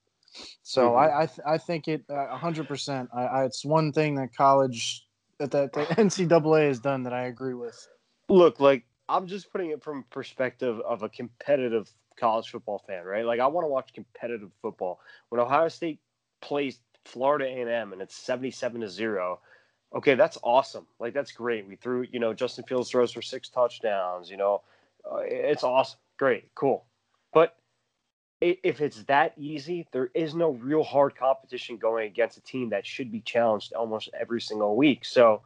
So Mhm. I I, th- I think it a hundred percent. I, I it's one thing that college that that the NCAA has done that I agree with. Look, like I'm just putting it from perspective of a competitive college football fan, right? Like I want to watch competitive football. When Ohio State plays Florida A&M and it's 77 to 0, okay, that's awesome. Like that's great. We threw, you know, Justin Fields throws for six touchdowns, you know. Uh, it's awesome. Great. Cool. But if it's that easy, there is no real hard competition going against a team that should be challenged almost every single week. So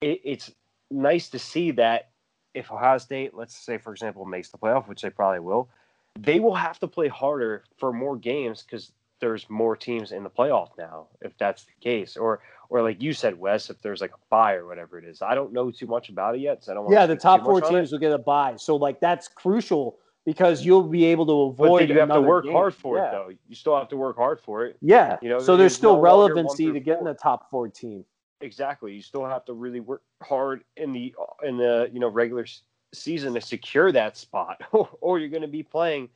it, it's nice to see that if Ohio State, let's say, for example, makes the playoff, which they probably will, they will have to play harder for more games because there's more teams in the playoff now, if that's the case. Or, or like you said, Wes, if there's like a buy or whatever it is. I don't know too much about it yet, so I don't. Yeah, the top four teams will get a buy, So like that's crucial because you'll be able to avoid. you have to work game. hard for yeah. it, though. You still have to work hard for it. Yeah. You know, so there's it's still no relevancy to getting a top four team. Exactly. You still have to really work hard in the in the you know regular season to secure that spot, or you're going to be playing,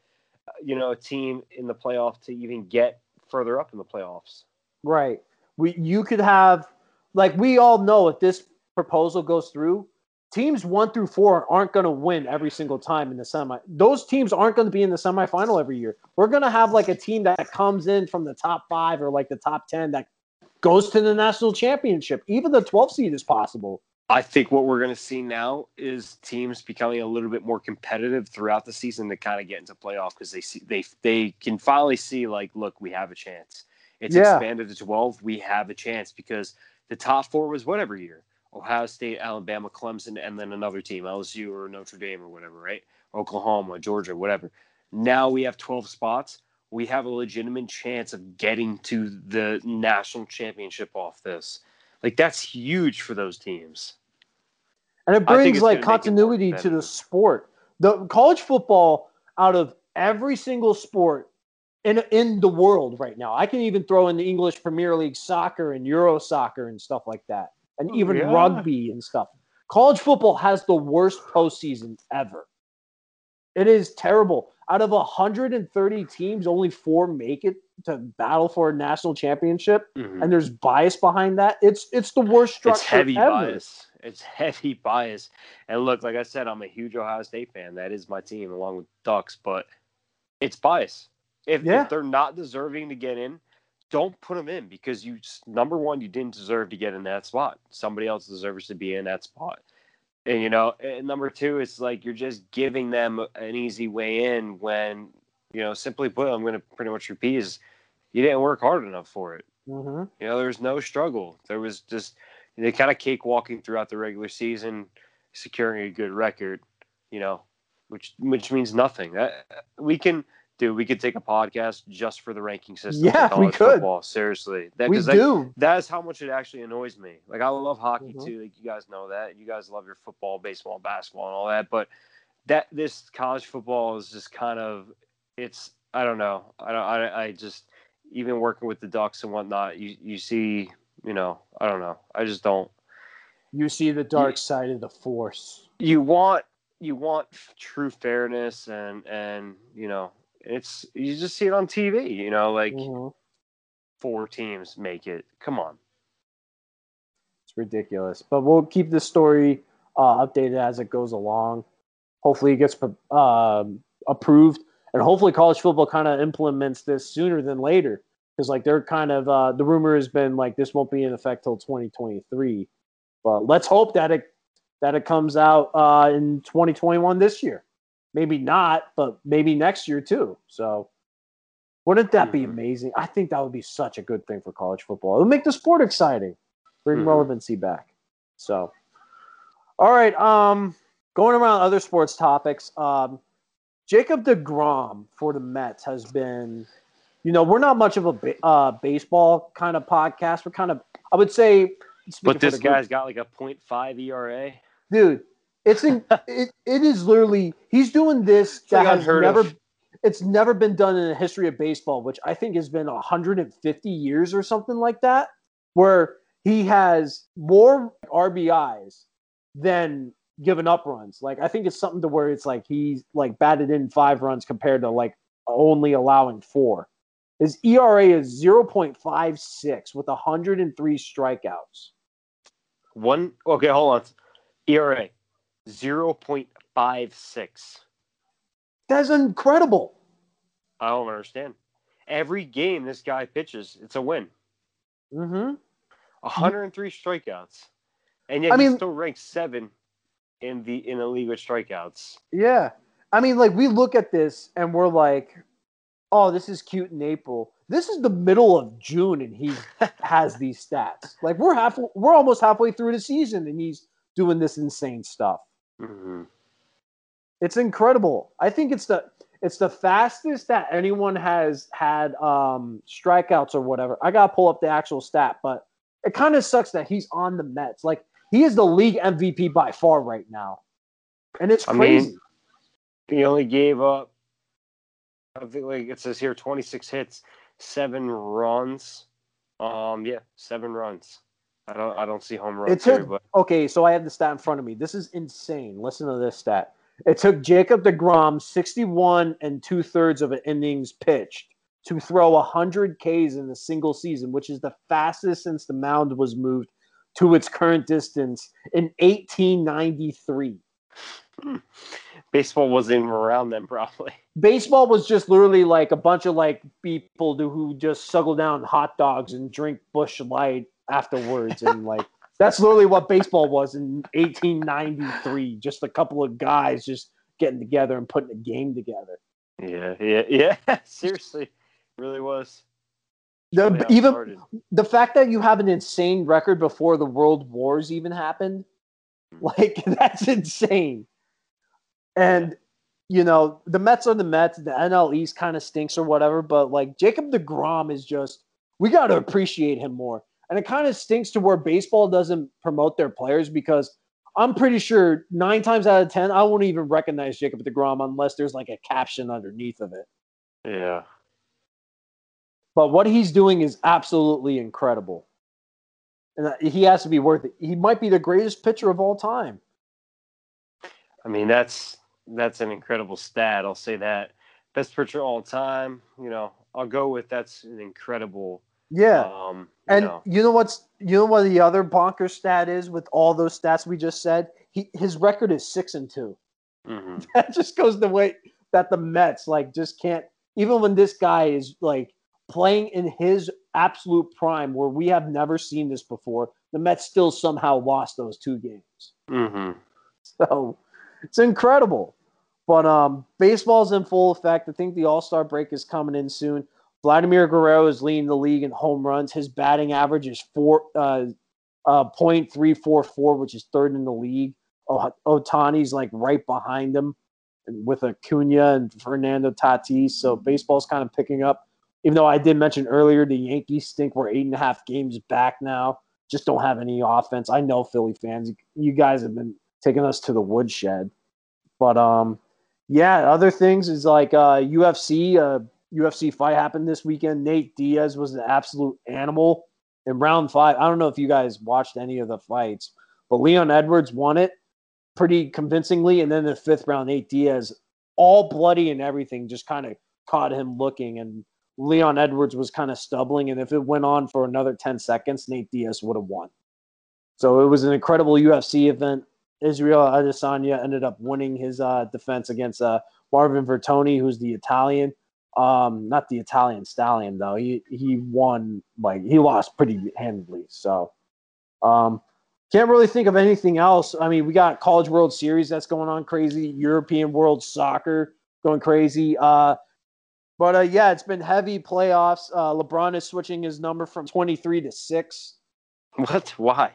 uh, you know, a team in the playoff to even get further up in the playoffs. Right. We you could have like we all know if this proposal goes through, teams one through four aren't going to win every single time in the semi. Those teams aren't going to be in the semifinal every year. We're going to have like a team that comes in from the top five or like the top ten that goes to the national championship. Even the 12 seed is possible. I think what we're going to see now is teams becoming a little bit more competitive throughout the season to kind of get into playoff because they see they they can finally see like, look, we have a chance. It's Yeah. expanded to twelve. We have a chance because the top four was whatever year. Ohio State, Alabama, Clemson, and then another team, LSU or Notre Dame or whatever, right? Oklahoma, Georgia, whatever. Now we have 12 spots. We have a legitimate chance of getting to the national championship off this. Like that's huge for those teams. And it brings like continuity to the sport. The college football out of every single sport in in the world right now. I can even throw in the English Premier League soccer and Euro soccer and stuff like that. And oh, even yeah. rugby and stuff. College football has the worst postseason ever. It is terrible. Out of 130 teams, only four make it to battle for a national championship, mm-hmm. and there's bias behind that. It's it's the worst structure. It's heavy ever. bias. It's heavy bias. And look, like I said, I'm a huge Ohio State fan. That is my team, along with Ducks. But it's bias. If, yeah. if they're not deserving to get in, don't put them in because you number one, you didn't deserve to get in that spot. Somebody else deserves to be in that spot. And you know, and number two, it's like you're just giving them an easy way in when you know, simply put, I'm going to pretty much repeat is you didn't work hard enough for it. Mm-hmm. You know, there was no struggle. There was just they kind of cakewalking throughout the regular season, securing a good record. You know, which which means nothing. That, we can Dude, we could take a podcast just for the ranking system. Yeah, we could. Football. Seriously, that, we do. That is how much it actually annoys me. Like I love hockey mm-hmm. too. Like you guys know that. You guys love your football, baseball, basketball, and all that. But that this college football is just kind of it's. I don't know. I don't. I, I just even working with the Ducks and whatnot. You you see. You know. I don't know. I just don't. You see the dark you, side of the force. You want you want true fairness and and you know it's you just see it on TV, you know, like mm-hmm. four teams make it. Come on. It's ridiculous. But we'll keep the story uh, updated as it goes along. Hopefully, it gets uh, approved, and hopefully, college football kind of implements this sooner than later. Because like they're kind of uh, the rumor has been like this won't be in effect till 2023, but let's hope that it that it comes out uh, in 2021 this year maybe not, but maybe next year too. So wouldn't that be mm-hmm. amazing? I think that would be such a good thing for college football. It would make the sport exciting, bring mm-hmm. relevancy back. So, all right. Um, going around other sports topics. Um, Jacob Degrom for the Mets has been, you know, we're not much of a ba- uh, baseball kind of podcast. We're kind of, I would say, but this guy's got like a 0.5 ERA. Dude, it's in, it, it is literally he's doing this that has never of. it's never been done in the history of baseball, which I think has been 150 years or something like that, where he has more RBIs than given up runs. Like I think it's something to where it's like he's like batted in five runs compared to like only allowing four. His ERA is 0.56 with 103 strikeouts. One okay, hold on. ERA 0.56. That's incredible. I don't understand. Every game this guy pitches, it's a win. Mm-hmm. 103 strikeouts. And yet I mean, still ranks seven in the in the league with strikeouts. Yeah. I mean, like we look at this and we're like, oh, this is cute in April. This is the middle of June and he has these stats. Like we're half we're almost halfway through the season and he's doing this insane stuff. Mm-hmm. It's incredible. I think it's the it's the fastest that anyone has had um, strikeouts or whatever. I gotta pull up the actual stat, but it kind of sucks that he's on the Mets. Like he is the league MVP by far right now, and it's crazy. I mean, he only gave up. I think like it says here, twenty six hits, seven runs. Um, yeah, seven runs. I don't I don't see home runs. It took, here, but okay, so I have the stat in front of me. This is insane. Listen to this stat. It took Jacob DeGrom 61 and two thirds of an innings pitched to throw 100 Ks in a single season, which is the fastest since the mound was moved to its current distance in 1893. Hmm. Baseball wasn't even around then, probably. Baseball was just literally like a bunch of like people who just suckle down hot dogs and drink Busch Light afterwards, and like that's literally what baseball was in 1893. Just a couple of guys just getting together and putting a game together. Yeah, yeah, yeah. Seriously, really was. The, even outstarted. the fact that you have an insane record before the world wars even happened, hmm. like that's insane. And you know the Mets are the Mets. The NL East kind of stinks or whatever, but like Jacob Degrom is just we got to appreciate him more. And it kind of stinks to where baseball doesn't promote their players because I'm pretty sure nine times out of ten I won't even recognize Jacob Degrom unless there's like a caption underneath of it. Yeah. But what he's doing is absolutely incredible. And he has to be worth it. He might be the greatest pitcher of all time. I mean, that's that's an incredible stat. I'll say that. Best pitcher of all time. You know, I'll go with that's an incredible. Yeah. Um, you and know, you know what's you know what the other bonker stat is with all those stats we just said? He his record is six and two. mhm. That just goes the way that the Mets like just can't even when this guy is like playing in his absolute prime where we have never seen this before, the Mets still somehow lost those two games. Mhm. So it's incredible. But um, baseball's in full effect. I think the All Star break is coming in soon. Vladimir Guerrero is leading the league in home runs. His batting average is four uh, uh, point three four four, which is third in the league. Oh, Ohtani's like right behind him, with Acuna and Fernando Tatis. So baseball's kind of picking up. Even though I did mention earlier, the Yankees think we're eight and a half games back now. Just don't have any offense. I know Philly fans. You guys have been taking us to the woodshed. But um, yeah, other things is like uh, UFC. Uh, UFC fight happened this weekend. Nate Diaz was an absolute animal in round five. I don't know if you guys watched any of the fights, but Leon Edwards won it pretty convincingly. And then the fifth round, Nate Diaz, all bloody and everything, just kind of caught him looking. And Leon Edwards was kind of stumbling. And if it went on for another 10 seconds, Nate Diaz would have won. So it was an incredible UFC event. Israel Adesanya ended up winning his uh, defense against uh, Marvin Vettori, who's the Italian. Um, not the Italian stallion though. He he won like he lost pretty handily. So um, can't really think of anything else. I mean, we got College World Series that's going on crazy. European World Soccer going crazy. Uh, but uh, yeah, it's been heavy playoffs. Uh, LeBron is switching his number from 23 to six. What? Why?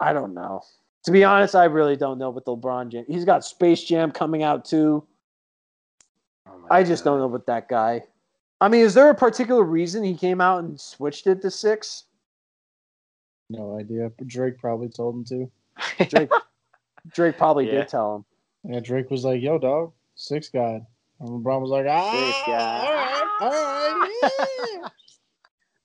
I don't know. To be honest, I really don't know with LeBron James. He's got Space Jam coming out too. My I just don't know with that guy. I mean, is there a particular reason he came out and switched it to six? No idea. Drake probably told him to. Drake, Drake probably Yeah. did tell him. Yeah, Drake was like, "Yo, dog, six guy." And LeBron was like, "Ah, Six guy. all right, all right, yeah."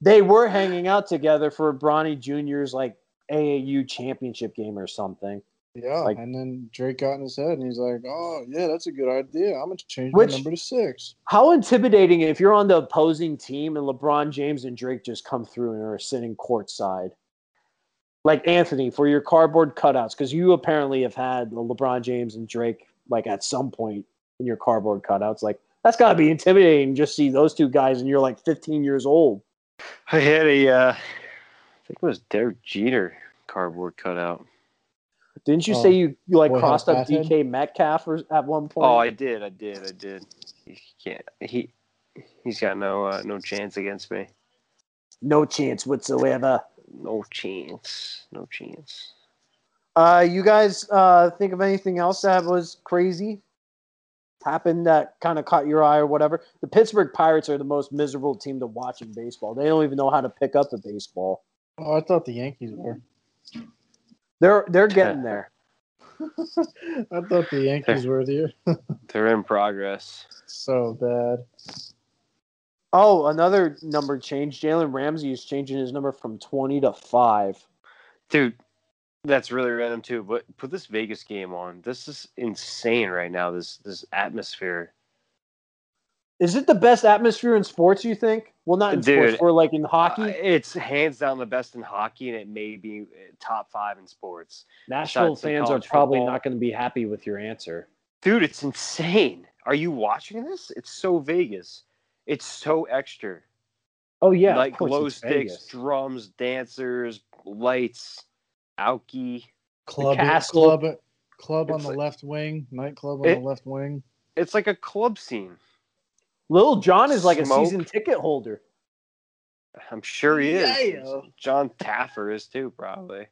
They were hanging out together for Bronny Jr.'s like AAU championship game or something. Yeah. Like- and then Drake got in his head, and he's like, "Oh, yeah, that's a good idea. I'm gonna change Which- my number to six. How intimidating if you're on the opposing team and LeBron James and Drake just come through and are sitting courtside. Like Anthony for your cardboard cutouts, because you apparently have had LeBron James and Drake like at some point in your cardboard cutouts. Like that's got to be intimidating. Just see those two guys and you're like 15 years old. I had a, uh, I think it was Derek Jeter cardboard cutout. Didn't you Oh, say you, you like crossed up fat head? DK Metcalf or, at one point? Oh, I did, I did, I did. He can't. He he's got no uh, no chance against me. no chance whatsoever. No chance. No chance. Uh, you guys uh, think of anything else that was crazy happened that kind of caught your eye or whatever? The Pittsburgh Pirates are the most miserable team to watch in baseball. They don't even know how to pick up the baseball. Oh, I thought the Yankees were. They're they're getting there. I thought the Yankees were there. They're in progress. so bad. Oh, another number change. Jalen Ramsey is changing his number from twenty to five. Dude, that's really random too. But put this Vegas game on. This is insane right now. This this atmosphere. Is it the best atmosphere in sports? You think? Well, not in Dude, sports, or like in hockey. Uh, it's hands down the best in hockey, and it may be uh, top five in sports. Nashville fans are probably football. not going to be happy with your answer. Dude, it's insane. Are you watching this? It's so Vegas. It's so extra. Oh yeah, like glow sticks, Vegas. drums, dancers, lights, alky. Club, castle. club, club on It's the like- left wing, nightclub on It- the left wing. It's like a club scene. Lil Jon is like a season ticket holder. I'm sure he is. Yeah. John Taffer is too, probably.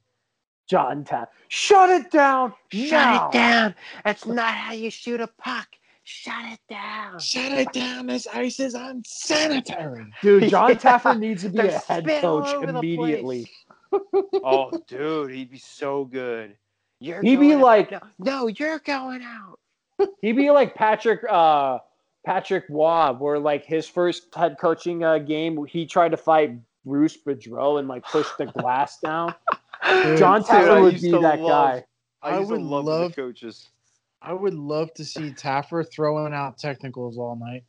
John Taffer. Shut it down. Shut now. It down. That's not how you shoot a puck. Shut it down. Shut it down. This ice is unsanitary. Dude, John Yeah. Taffer needs to be a head coach over the place. immediately. Oh, dude, he'd be so good. You're He'd be out. like no, no, you're going out. he'd be like Patrick uh Patrick Roy, where like his first head coaching uh, game, he tried to fight Bruce Boudreau and like push the glass down. John Dude, Taffer I would be that love- guy. I I would to love, love- the coaches. I would love to see Taffer throwing out technicals all night.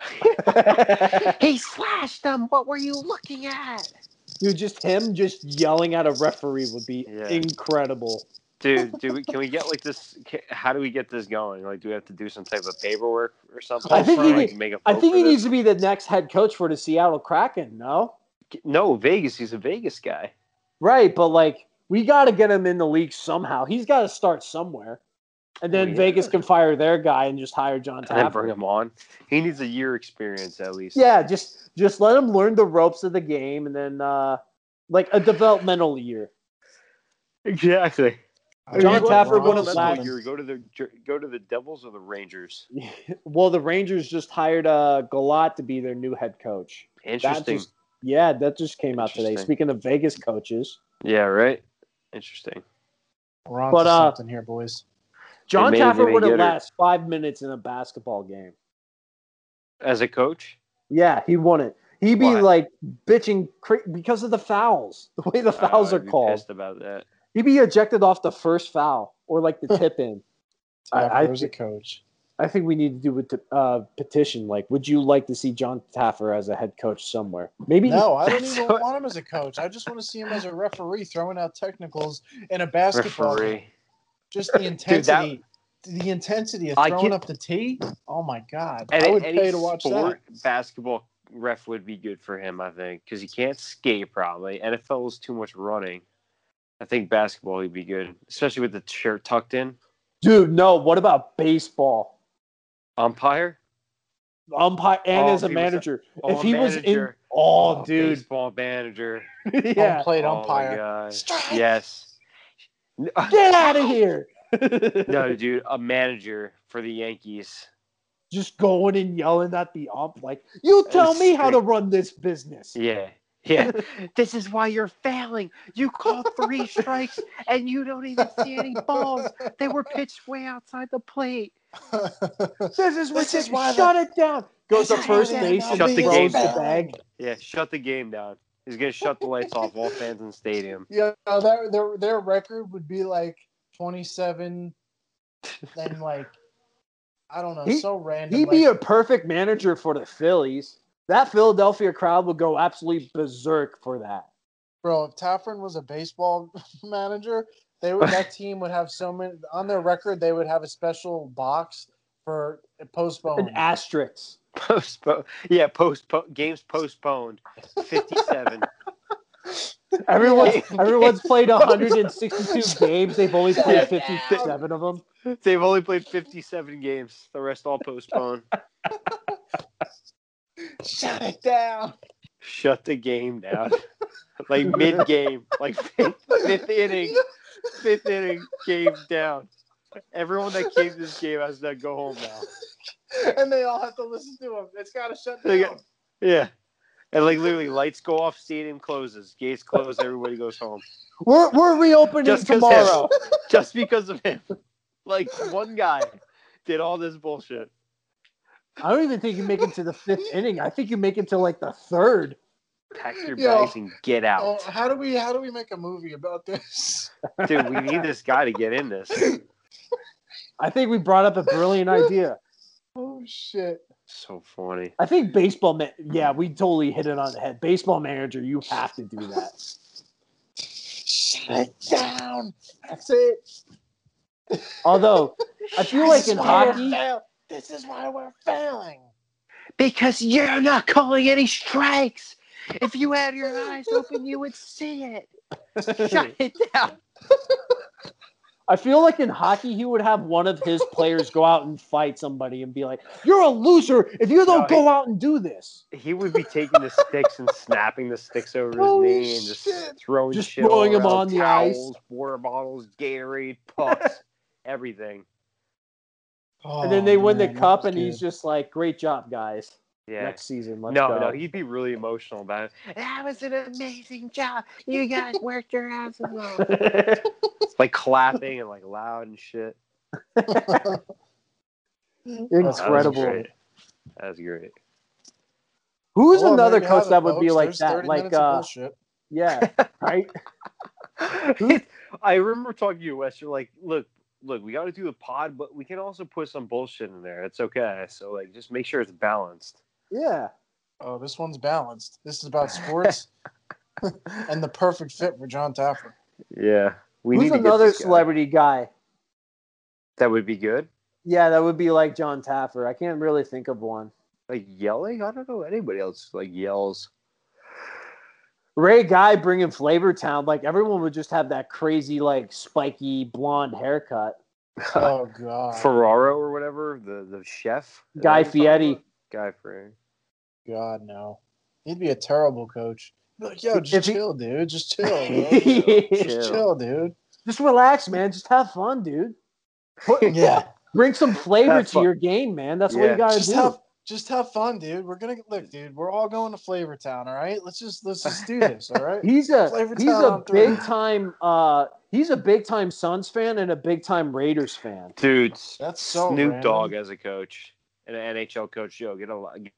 he slashed them. What were you looking at? Dude, just him just yelling at a referee would be Yeah. incredible. Dude, do we, can we get like this? ca- How do we get this going? Like, do we have to do some type of paperwork or something? I think he like, need- make a I think he needs to be the next head coach for the Seattle Kraken, no? No, Vegas. He's a Vegas guy. Right, but like we got to get him in the league somehow. He's got to start somewhere, and then Oh, yeah. Vegas can fire their guy and just hire John And then bring him on. He needs a year experience at least. Yeah, just just let him learn the ropes of the game, and then uh like a developmental year. exactly. John What- Taffer Ron would've Sutton- year. Go to the go to the Devils or the Rangers. well, the Rangers just hired uh Gallant to be their new head coach. That Interesting. just yeah, that just came out today. Speaking of Vegas coaches, Yeah, right. Interesting. We're on But, to uh, something here, boys. John Taffer would have last five minutes in a basketball game. As a coach, Yeah, he won it. He'd be Why? like bitching cra- because of the fouls, the way the fouls Uh, are I'd be called. Pissed about that. He'd be ejected off the first foul or like the tip in. I- I Taffer a coach. I think we need to do a t- uh, petition. Like, would you like to see John Taffer as a head coach somewhere? Maybe. No, I don't even what- want him as a coach. I just want to see him as a referee throwing out technicals in a basketball. game. Referee. Just the that- intensity, the intensity of throwing get- up the tee. Oh my god, Any, I would any pay to watch sport basketball ref would be good for him, I think, because he can't skate probably. NFL is too much running. I think basketball he'd be good, especially with the shirt tucked in. Dude, no. What about baseball? Umpire. Umpire and Oh, as a if he was a- manager. oh, if he was in, manager. oh, oh dude, baseball manager. yeah, Home plate Oh umpire. Yes. get out of here. no, dude, a manager for the Yankees. just going and yelling at the ump, like, "You tell me how to run this business." Yeah. Yeah. this is why you're failing. You called three strikes and you don't even see any balls. They were pitched way outside the plate. This is This is why the- Shut it down. Goes to first base and Shut the throws game the down. bag. Yeah, shut the game down. He's gonna shut the lights off all fans in the stadium. yeah, no, their their their record would be like twenty seven, and like I don't know, He- so random. He'd be a perfect manager for the Phillies. That Philadelphia crowd would go absolutely berserk for that. Bro, if Taffrin was a baseball manager, they would that team would have so many on their record. They would have a special box for postponed. An asterisk. Postpone. Yeah, postpone. Games postponed. Fifty-seven. Everyone's everyone's played 162 games. They've only played 57 of them. They've only played fifty-seven games. The rest all postponed. Shut it down. Shut the game down. like mid-game, like fifth, fifth inning, fifth inning, game down. Everyone that came to this game has to go home now. and they all have to listen to him. It's got to shut down. got- Yeah. And like literally, lights go off, stadium closes, gates close, everybody goes home. We're we're reopening Just 'cause tomorrow. Just because of him. Like one guy did all this bullshit. I don't even think you make it to the fifth inning. I think you make it to like the third. Pack your Yo. bags and get oh, out. Oh, how do we how do we make a movie about this? Dude, we need this guy to get in this. I think we brought up a brilliant idea. Oh shit. So funny. I think baseball man. Yeah, we totally hit it on the head. Baseball manager, you have to do that. Shut it down. That's it. Although I feel like in is why we're hockey, fail- This is why we're failing. Because you're not calling any strikes. If you had your eyes open, you would see it. Shut it down. I feel like in hockey, he would have one of his players go out and fight somebody and be like, "You're a loser if you don't No, go he- out and do this." He would be taking the sticks and snapping the sticks over his Holy knee and just shit. throwing Just shit all throwing 'em around, on the ice. towels, water bottles, Gatorade, pucks, everything. And then they Oh, win the man, that cup, was and he's just like, "Great job, guys! Yeah. Next season, let's no, go." no, he'd be really emotional about it. That was an amazing job. You guys worked your asses off. like clapping and like loud and shit. That's Incredible. That was great. That was great. Who's Well, another there you have coach that would be like There's that? Like, uh, yeah, right. I remember talking to you, Wes. You're like, look, look, we got to do the pod, but we can also put some bullshit in there. It's okay. So like, just make sure it's balanced. Yeah, Oh, this one's balanced. This is about sports and the perfect fit for John Taffer. Yeah, we who's need another this guy. celebrity guy? that would be good. Yeah, that would be like John Taffer. I can't really think of one. Like yelling, I don't know anybody else like yells. Ray Guy bringing Flavor Town, like everyone would just have that crazy, like spiky blonde haircut. Oh God, Ferraro or whatever, the the chef. Guy that what you're talking Fieri. Guy Fieri. God no. He'd be a terrible coach. Be like, yo, If just he- chill, dude. Just chill, bro. Just Chill. chill, dude. Just relax, man. Just have fun, dude. Yeah, Bring some flavor Have to fun. your game, man. That's what you gotta just do. have just have fun, dude. We're gonna look, dude. We're all going to Flavor Town, all right? Let's just let's just do this, all right? He's a Flavor he's a on three. big time uh he's a big time Suns fan and a big time Raiders fan. Dude, That's so Snoop random. Dogg as a coach and an NHL coach. Yo, get a line,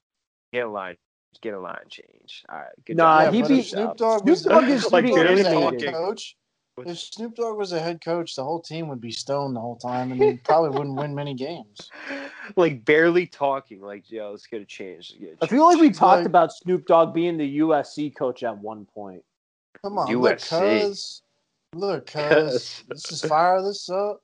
get a line, get a line change. All right, good Nah, job. he but be- if Snoop Dogg Snoop was Dogg is if like Snoop Dogg was very a head talking. coach. If Snoop Dogg was a head coach, the whole team would be stoned the whole time, and he probably wouldn't win many games. like barely talking. Like, yo, let's get a change. Let's get a I feel like we change. talked Like- about Snoop Dogg being the USC coach at one point. Come on, look, USC. cuz, look, cuz, let's just fire this up.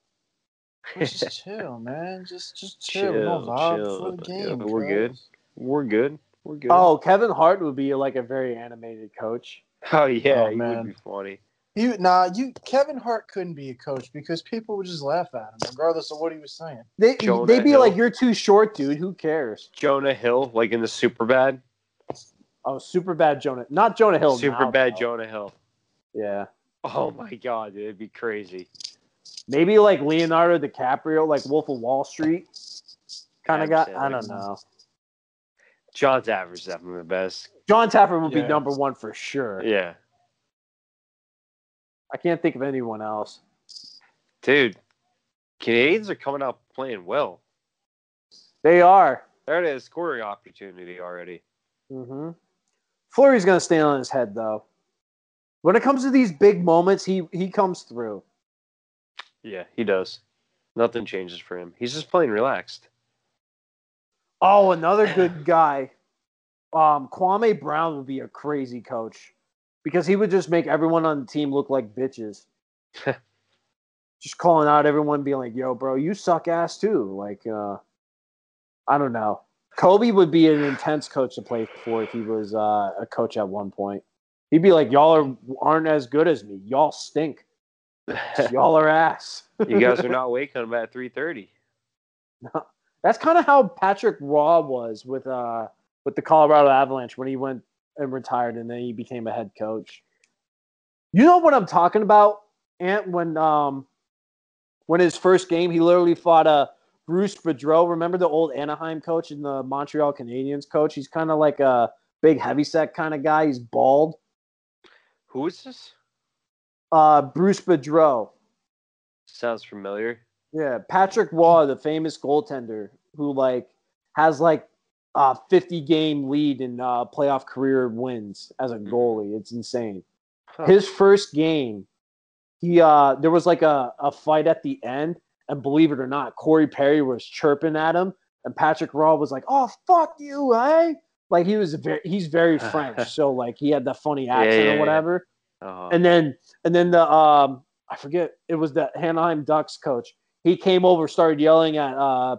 Let's just chill, man. Just, just chill. chill, no vibe chill. for the Yeah, game. we're good. We're good. We're good. Oh, Kevin Hart would be like a very animated coach. Oh, yeah, Oh, he man. would be funny. You nah, you Kevin Hart couldn't be a coach because people would just laugh at him, regardless of what he was saying. They Jonah they'd be Hill. like, "You're too short, dude. Who cares?" Jonah Hill, like in the Super Bad, Oh, super bad Jonah, not Jonah Hill. Super now, Bad though. Jonah Hill. Yeah, Oh my god, dude, it'd be crazy. maybe like Leonardo DiCaprio, like Wolf of Wall Street, kind of Adam guy. I don't know. John Taffer's definitely the best. John Taffer would be number one for sure. Yeah, I can't think of anyone else. dude, Canadiens are coming out playing well. They are. There it is, scoring opportunity already. Mm-hmm. Fleury's gonna stand on his head though. When it comes to these big moments, he he comes through. Yeah, he does. Nothing changes for him. He's just playing relaxed. Oh, another good guy. Um, Kwame Brown would be a crazy coach because he would just make everyone on the team look like bitches. just calling out everyone, being like, "Yo, bro, you suck ass too." Like, uh, I don't know. Kobe would be an intense coach to play for if he was uh, a coach at one point. He'd be like, "Y'all are, aren't as good as me. Y'all stink. Y'all are ass." you guys are not waking up at three thirty. That's kind of how Patrick Roy was with uh with the Colorado Avalanche when he went and retired and then he became a head coach. You know what I'm talking about? Ant when um when his first game he literally fought uh Bruce Boudreau. Remember the old Anaheim coach and the Montreal Canadiens coach? He's kind of like a big heavyset kind of guy. He's bald. Who is this? Uh Bruce Boudreau. Sounds familiar. Yeah, Patrick Roy, the famous goaltender who like has like a 50 game lead in uh, playoff career wins as a goalie. It's insane. Huh. His first game, he uh there was like a, a fight at the end, and believe it or not, Corey Perry was chirping at him, and Patrick Roy was like, "Oh fuck you, eh?" Like he was very he's very French, so like he had that funny accent yeah, or yeah. whatever Uh, and then and then the um I forget it was the Anaheim Ducks coach. He came over, started yelling at uh,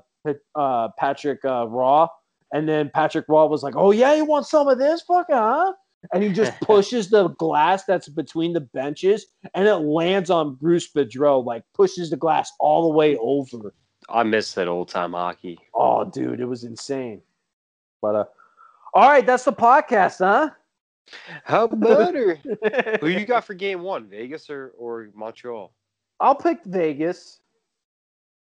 uh Patrick uh, Roy, and then Patrick Roy was like, "Oh yeah, you want some of this, fucker, huh?" and he just pushes the glass that's between the benches, and it lands on Bruce Boudreau, like pushes the glass all the way over. I miss that old time hockey. Oh, dude, it was insane. But uh, all right, that's the podcast, huh? How better? Who you got for game one, Vegas or, or Montreal? I'll pick Vegas.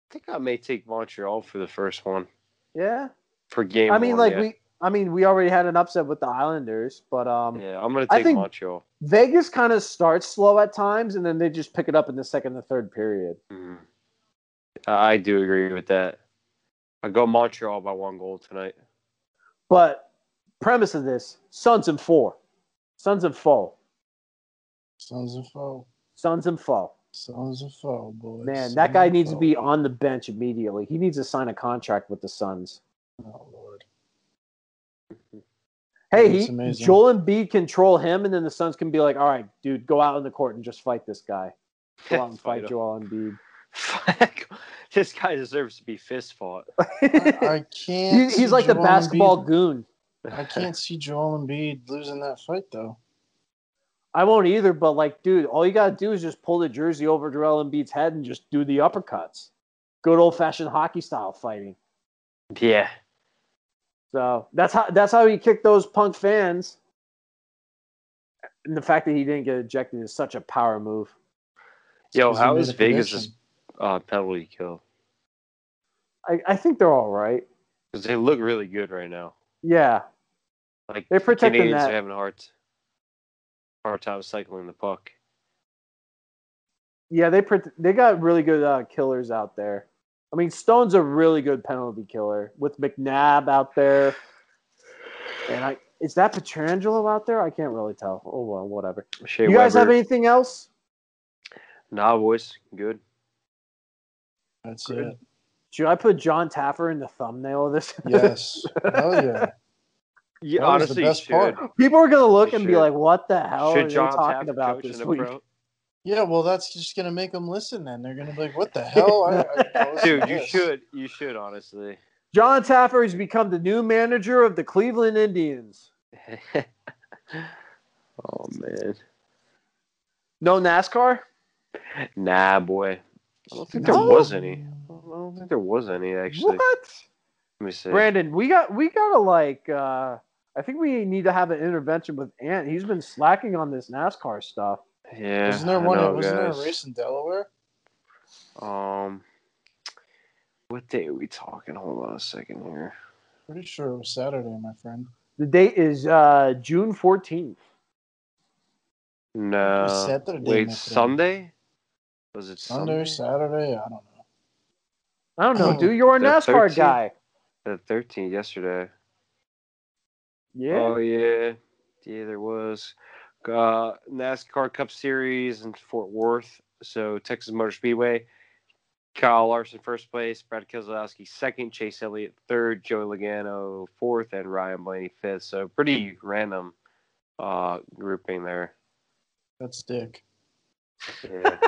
I think I may take Montreal for the first one Yeah, for game. I mean, one, like yeah. we, I mean, we already had an upset with the Islanders, but um, Yeah, I'm gonna I take think- Montreal. Vegas kind of starts slow at times, and then they just pick it up in the second and third period. Mhm. I I do agree with that. I go Montreal by one goal tonight. But premise of this: Suns and four, Suns and foe, Sons of foe. Suns and foe. Sons of foe, boys. Man, that guy needs to be on the bench immediately. He needs to sign a contract with the Suns. Oh lord. Hey, That's he, amazing. Joel Embiid control him, and then the Suns can be like, "All right, dude, go out in the court and just fight this guy. Go out and fight him. Joel Embiid." this guy deserves to be fist fought. I, I can't. He- he's like the basketball Embiid- goon. I can't see Joel Embiid losing that fight though. I won't either, but like, dude, all you gotta do is just pull the jersey over Joel Embiid's head and just do the uppercuts. Good old fashioned hockey style fighting. Yeah. So that's how that's how he kicked those punk fans. And the fact that he didn't get ejected is such a power move. Yo, he how made is a Vegas' uh, penalty kill? I, I think they're all right. Because they look really good right now. Yeah. Like They're protecting Canadiens that. are having a hard, hard time cycling the puck. Yeah, they pret- they got really good uh, killers out there. I mean, Stone's a really good penalty killer with McNabb out there. And I is that Pietrangelo out there? I can't really tell. Oh well, whatever. Shea you guys have anything else? Nah, boys, good. That's Good. it. Should I put John Taffer in the thumbnail of this? Yes. Hell yeah. Yeah, That was the honestly, best part. People are gonna look You and be like, "What the hell Should are John they talking Taffer about this week?" pro? Yeah, well, that's just gonna make them listen. Then they're gonna be like, "What the hell?" I, I, I Dude, you this. should. You should honestly. John Taffer has become the new manager of the Cleveland Indians. oh man. No NASCAR. Nah, boy. I don't think No? there was any. I don't think there was any actually. What? Let me see. Brandon, we got we gotta like. uh I think we need to have an intervention with Ant. He's been slacking on this NASCAR stuff. Yeah. Wasn't there one? know, wasn't there a race in Delaware? Um, what day are we talking? Hold on a second here. Pretty sure it was Saturday, my friend. The date is uh June fourteenth. No. Saturday, Wait. Sunday? Was it Sunday, Sunday? Saturday. I don't know. I don't know, dude. You're a NASCAR 13th? guy. The 13th yesterday. Yeah. Oh yeah, yeah. There was uh, NASCAR Cup Series in Fort Worth. So Texas Motor Speedway. Kyle Larson first place, Brad Keselowski second, Chase Elliott third, Joey Logano fourth, and Ryan Blaney fifth. So pretty random uh, grouping there. That's dick. Yeah.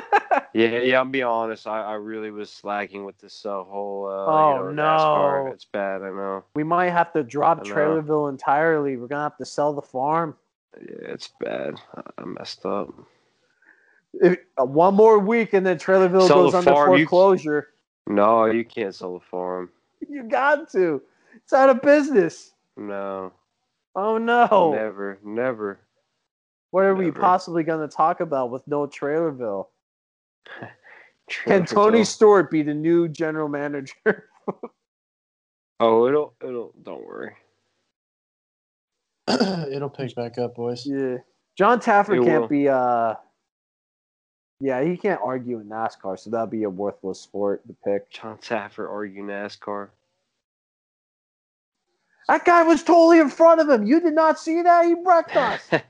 Yeah, yeah. I'm be honest. I, I really was slacking with this uh, whole. Uh, Oh, you know, NASCAR. no. It's bad. I know. we might have to drop I. Trailerville entirely. We're gonna have to sell the farm. Yeah, it's bad. I- messed up. If, uh, one more week and then Trailerville Sell goes the under farm, you- foreclosure. No, you can't sell the farm. You got to. It's out of business. No, Oh no. never, never. What are we possibly going to talk about with no Trailerville? Can Tony Stewart be the new general manager? Oh, it'll, it'll. Don't worry. It'll pick back up, boys. yeah. John Taffer It can't will. be uh Yeah, he can't argue in NASCAR, so that'd be a worthless sport to pick. John Taffer argue NASCAR. That guy was totally in front of him. You did not see that? He wrecked us.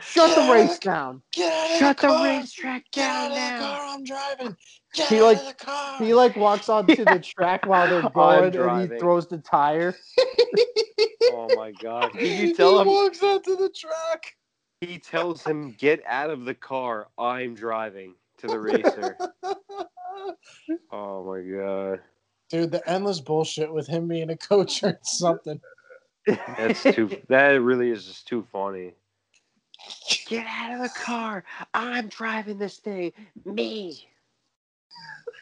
Shut the race down. Get out of Shut the, the car. racetrack Get down out of now. car. I'm driving. Get He out like- of the car. He like walks onto the track while they're I'm going and he throws the tire. Oh my God! Did you tell he him? walks onto the track. He tells him, "Get out of the car. I'm driving." To the racer. oh my God! Dude, the endless bullshit with him being a coach or something. That's too. that really is just too funny. Get out of the car. I'm driving this thing. Me.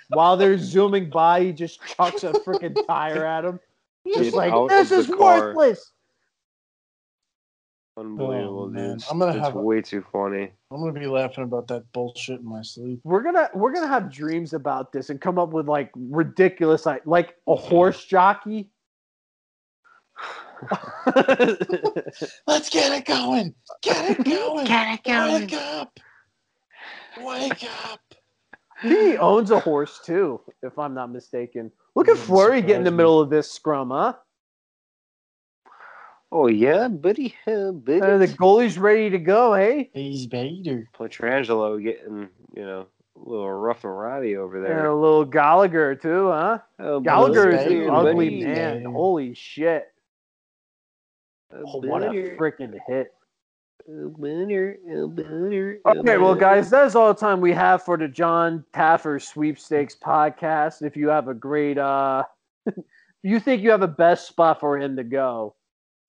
While they're zooming by, he just chucks a freaking tire at him. Get Just like this is car." worthless. Oh, Unbelievable, Oh, man. dude. I'm gonna It's have way too funny. I'm gonna be laughing about that bullshit in my sleep. We're gonna we're gonna have dreams about this and come up with like ridiculous like like a horse jockey. Let's get it going. Get it going. Get it going. Wake up. Wake up. he owns a horse too, if I'm not mistaken. Look at Wouldn't Fleury get in the middle of this scrum, huh? Oh yeah, buddy, uh, buddy. Uh, the goalie's ready to go, hey? He's Bader. Pietrangelo getting you know a little rough and rowdy over there. And there. a little Gallagher too, huh? Oh, Gallagher is an ugly buddy. man. Holy shit. Oh, what a freaking hit. Buddy, oh, Okay, well, guys, that's all the time we have for the John Taffer Sweepstakes podcast. If you have a great, uh, you think you have a best spot for him to go,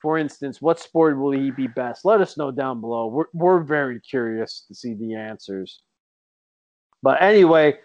for instance, what sport will he be best? Let us know down below. We're, we're very curious to see the answers. But anyway,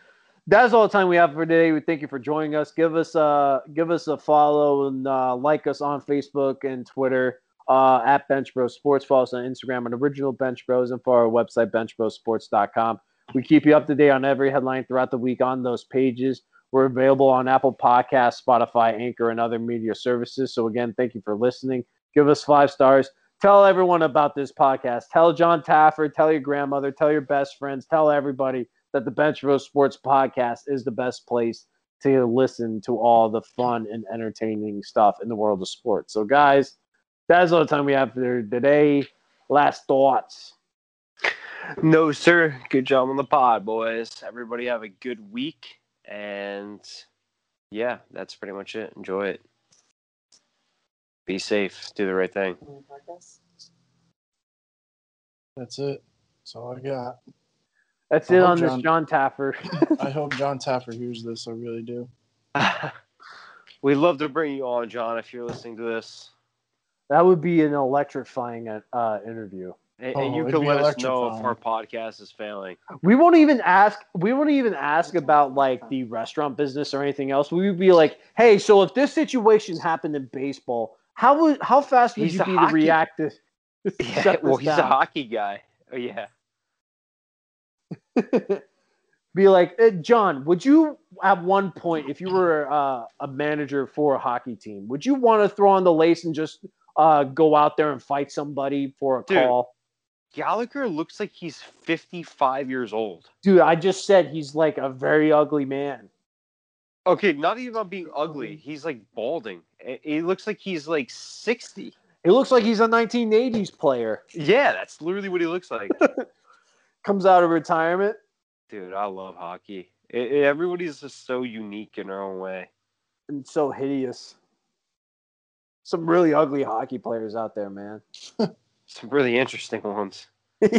that's all the time we have for today. We thank you for joining us. Give us a give us a follow and uh, like us on Facebook and Twitter uh, at Bench Bros Sports. Follow us on Instagram at Original Bench Bros and for our website benchbrosports.com. We keep you up to date on every headline throughout the week on those pages. We're available on Apple Podcasts, Spotify, Anchor, and other media services. So again, thank you for listening. Give us five stars. Tell everyone about this podcast. Tell John Taffer, tell your grandmother, tell your best friends, tell everybody that the Bench Bros Sports podcast is the best place to listen to all the fun and entertaining stuff in the world of sports. So, guys, that's all the time we have for today. Last thoughts. No, sir. Good job on the pod, boys. Everybody have a good week. And yeah, that's pretty much it. Enjoy it. Be safe. Do the right thing. That's it. That's all I got. That's I it hope on this John- John Taffer. I hope John Taffer hears this. I really do. We'd love to bring you on, John, if you're listening to this. that would be an electrifying uh, interview. And, Oh, and you it'd can let us know if our podcast is failing. We won't even ask. We won't even ask about like the restaurant business or anything else. We would be like, "Hey, so if this situation happened in baseball, how would how fast would He's you a be to react to?" Yeah, well, this he's a hockey guy. Oh, yeah. be like, "Eh, John, would you at one point, if you were uh, a manager for a hockey team, would you want to throw on the lace and just uh, go out there and fight somebody for a Dude. call? Gallagher looks like he's 55 years old. Dude, I just said he's like a very ugly man. Okay, not even about being ugly. He's like balding. It looks like he's like 60. It looks like he's a 1980s player. Yeah, that's literally what he looks like. Comes out of retirement. Dude, I love hockey. It, it- everybody's just so unique in their own way. and so hideous. Some really ugly hockey players out there, man. Some really interesting ones.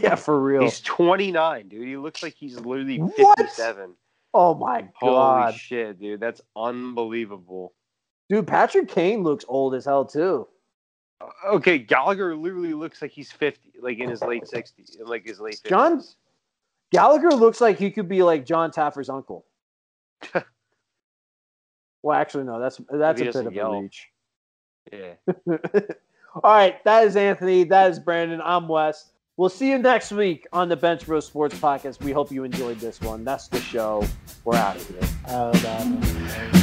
yeah, for real. He's 29, dude. He looks like he's literally What? 57. oh my god. Holy shit, dude. That's unbelievable. dude! Patrick Kane looks old as hell too. Okay, Gallagher literally looks like he's 50, like in his late 60s, like his late 50s. John- Gallagher looks like he could be like John Taffer's uncle. well, actually, no. That's that's he a bit doesn't of a yell. reach. Yeah. All right, that is Anthony. That is Brandon. I'm Wes. We'll see you next week on the Bench Bros Sports Podcast. We hope you enjoyed this one. That's the show. We're out of here. Uh, that-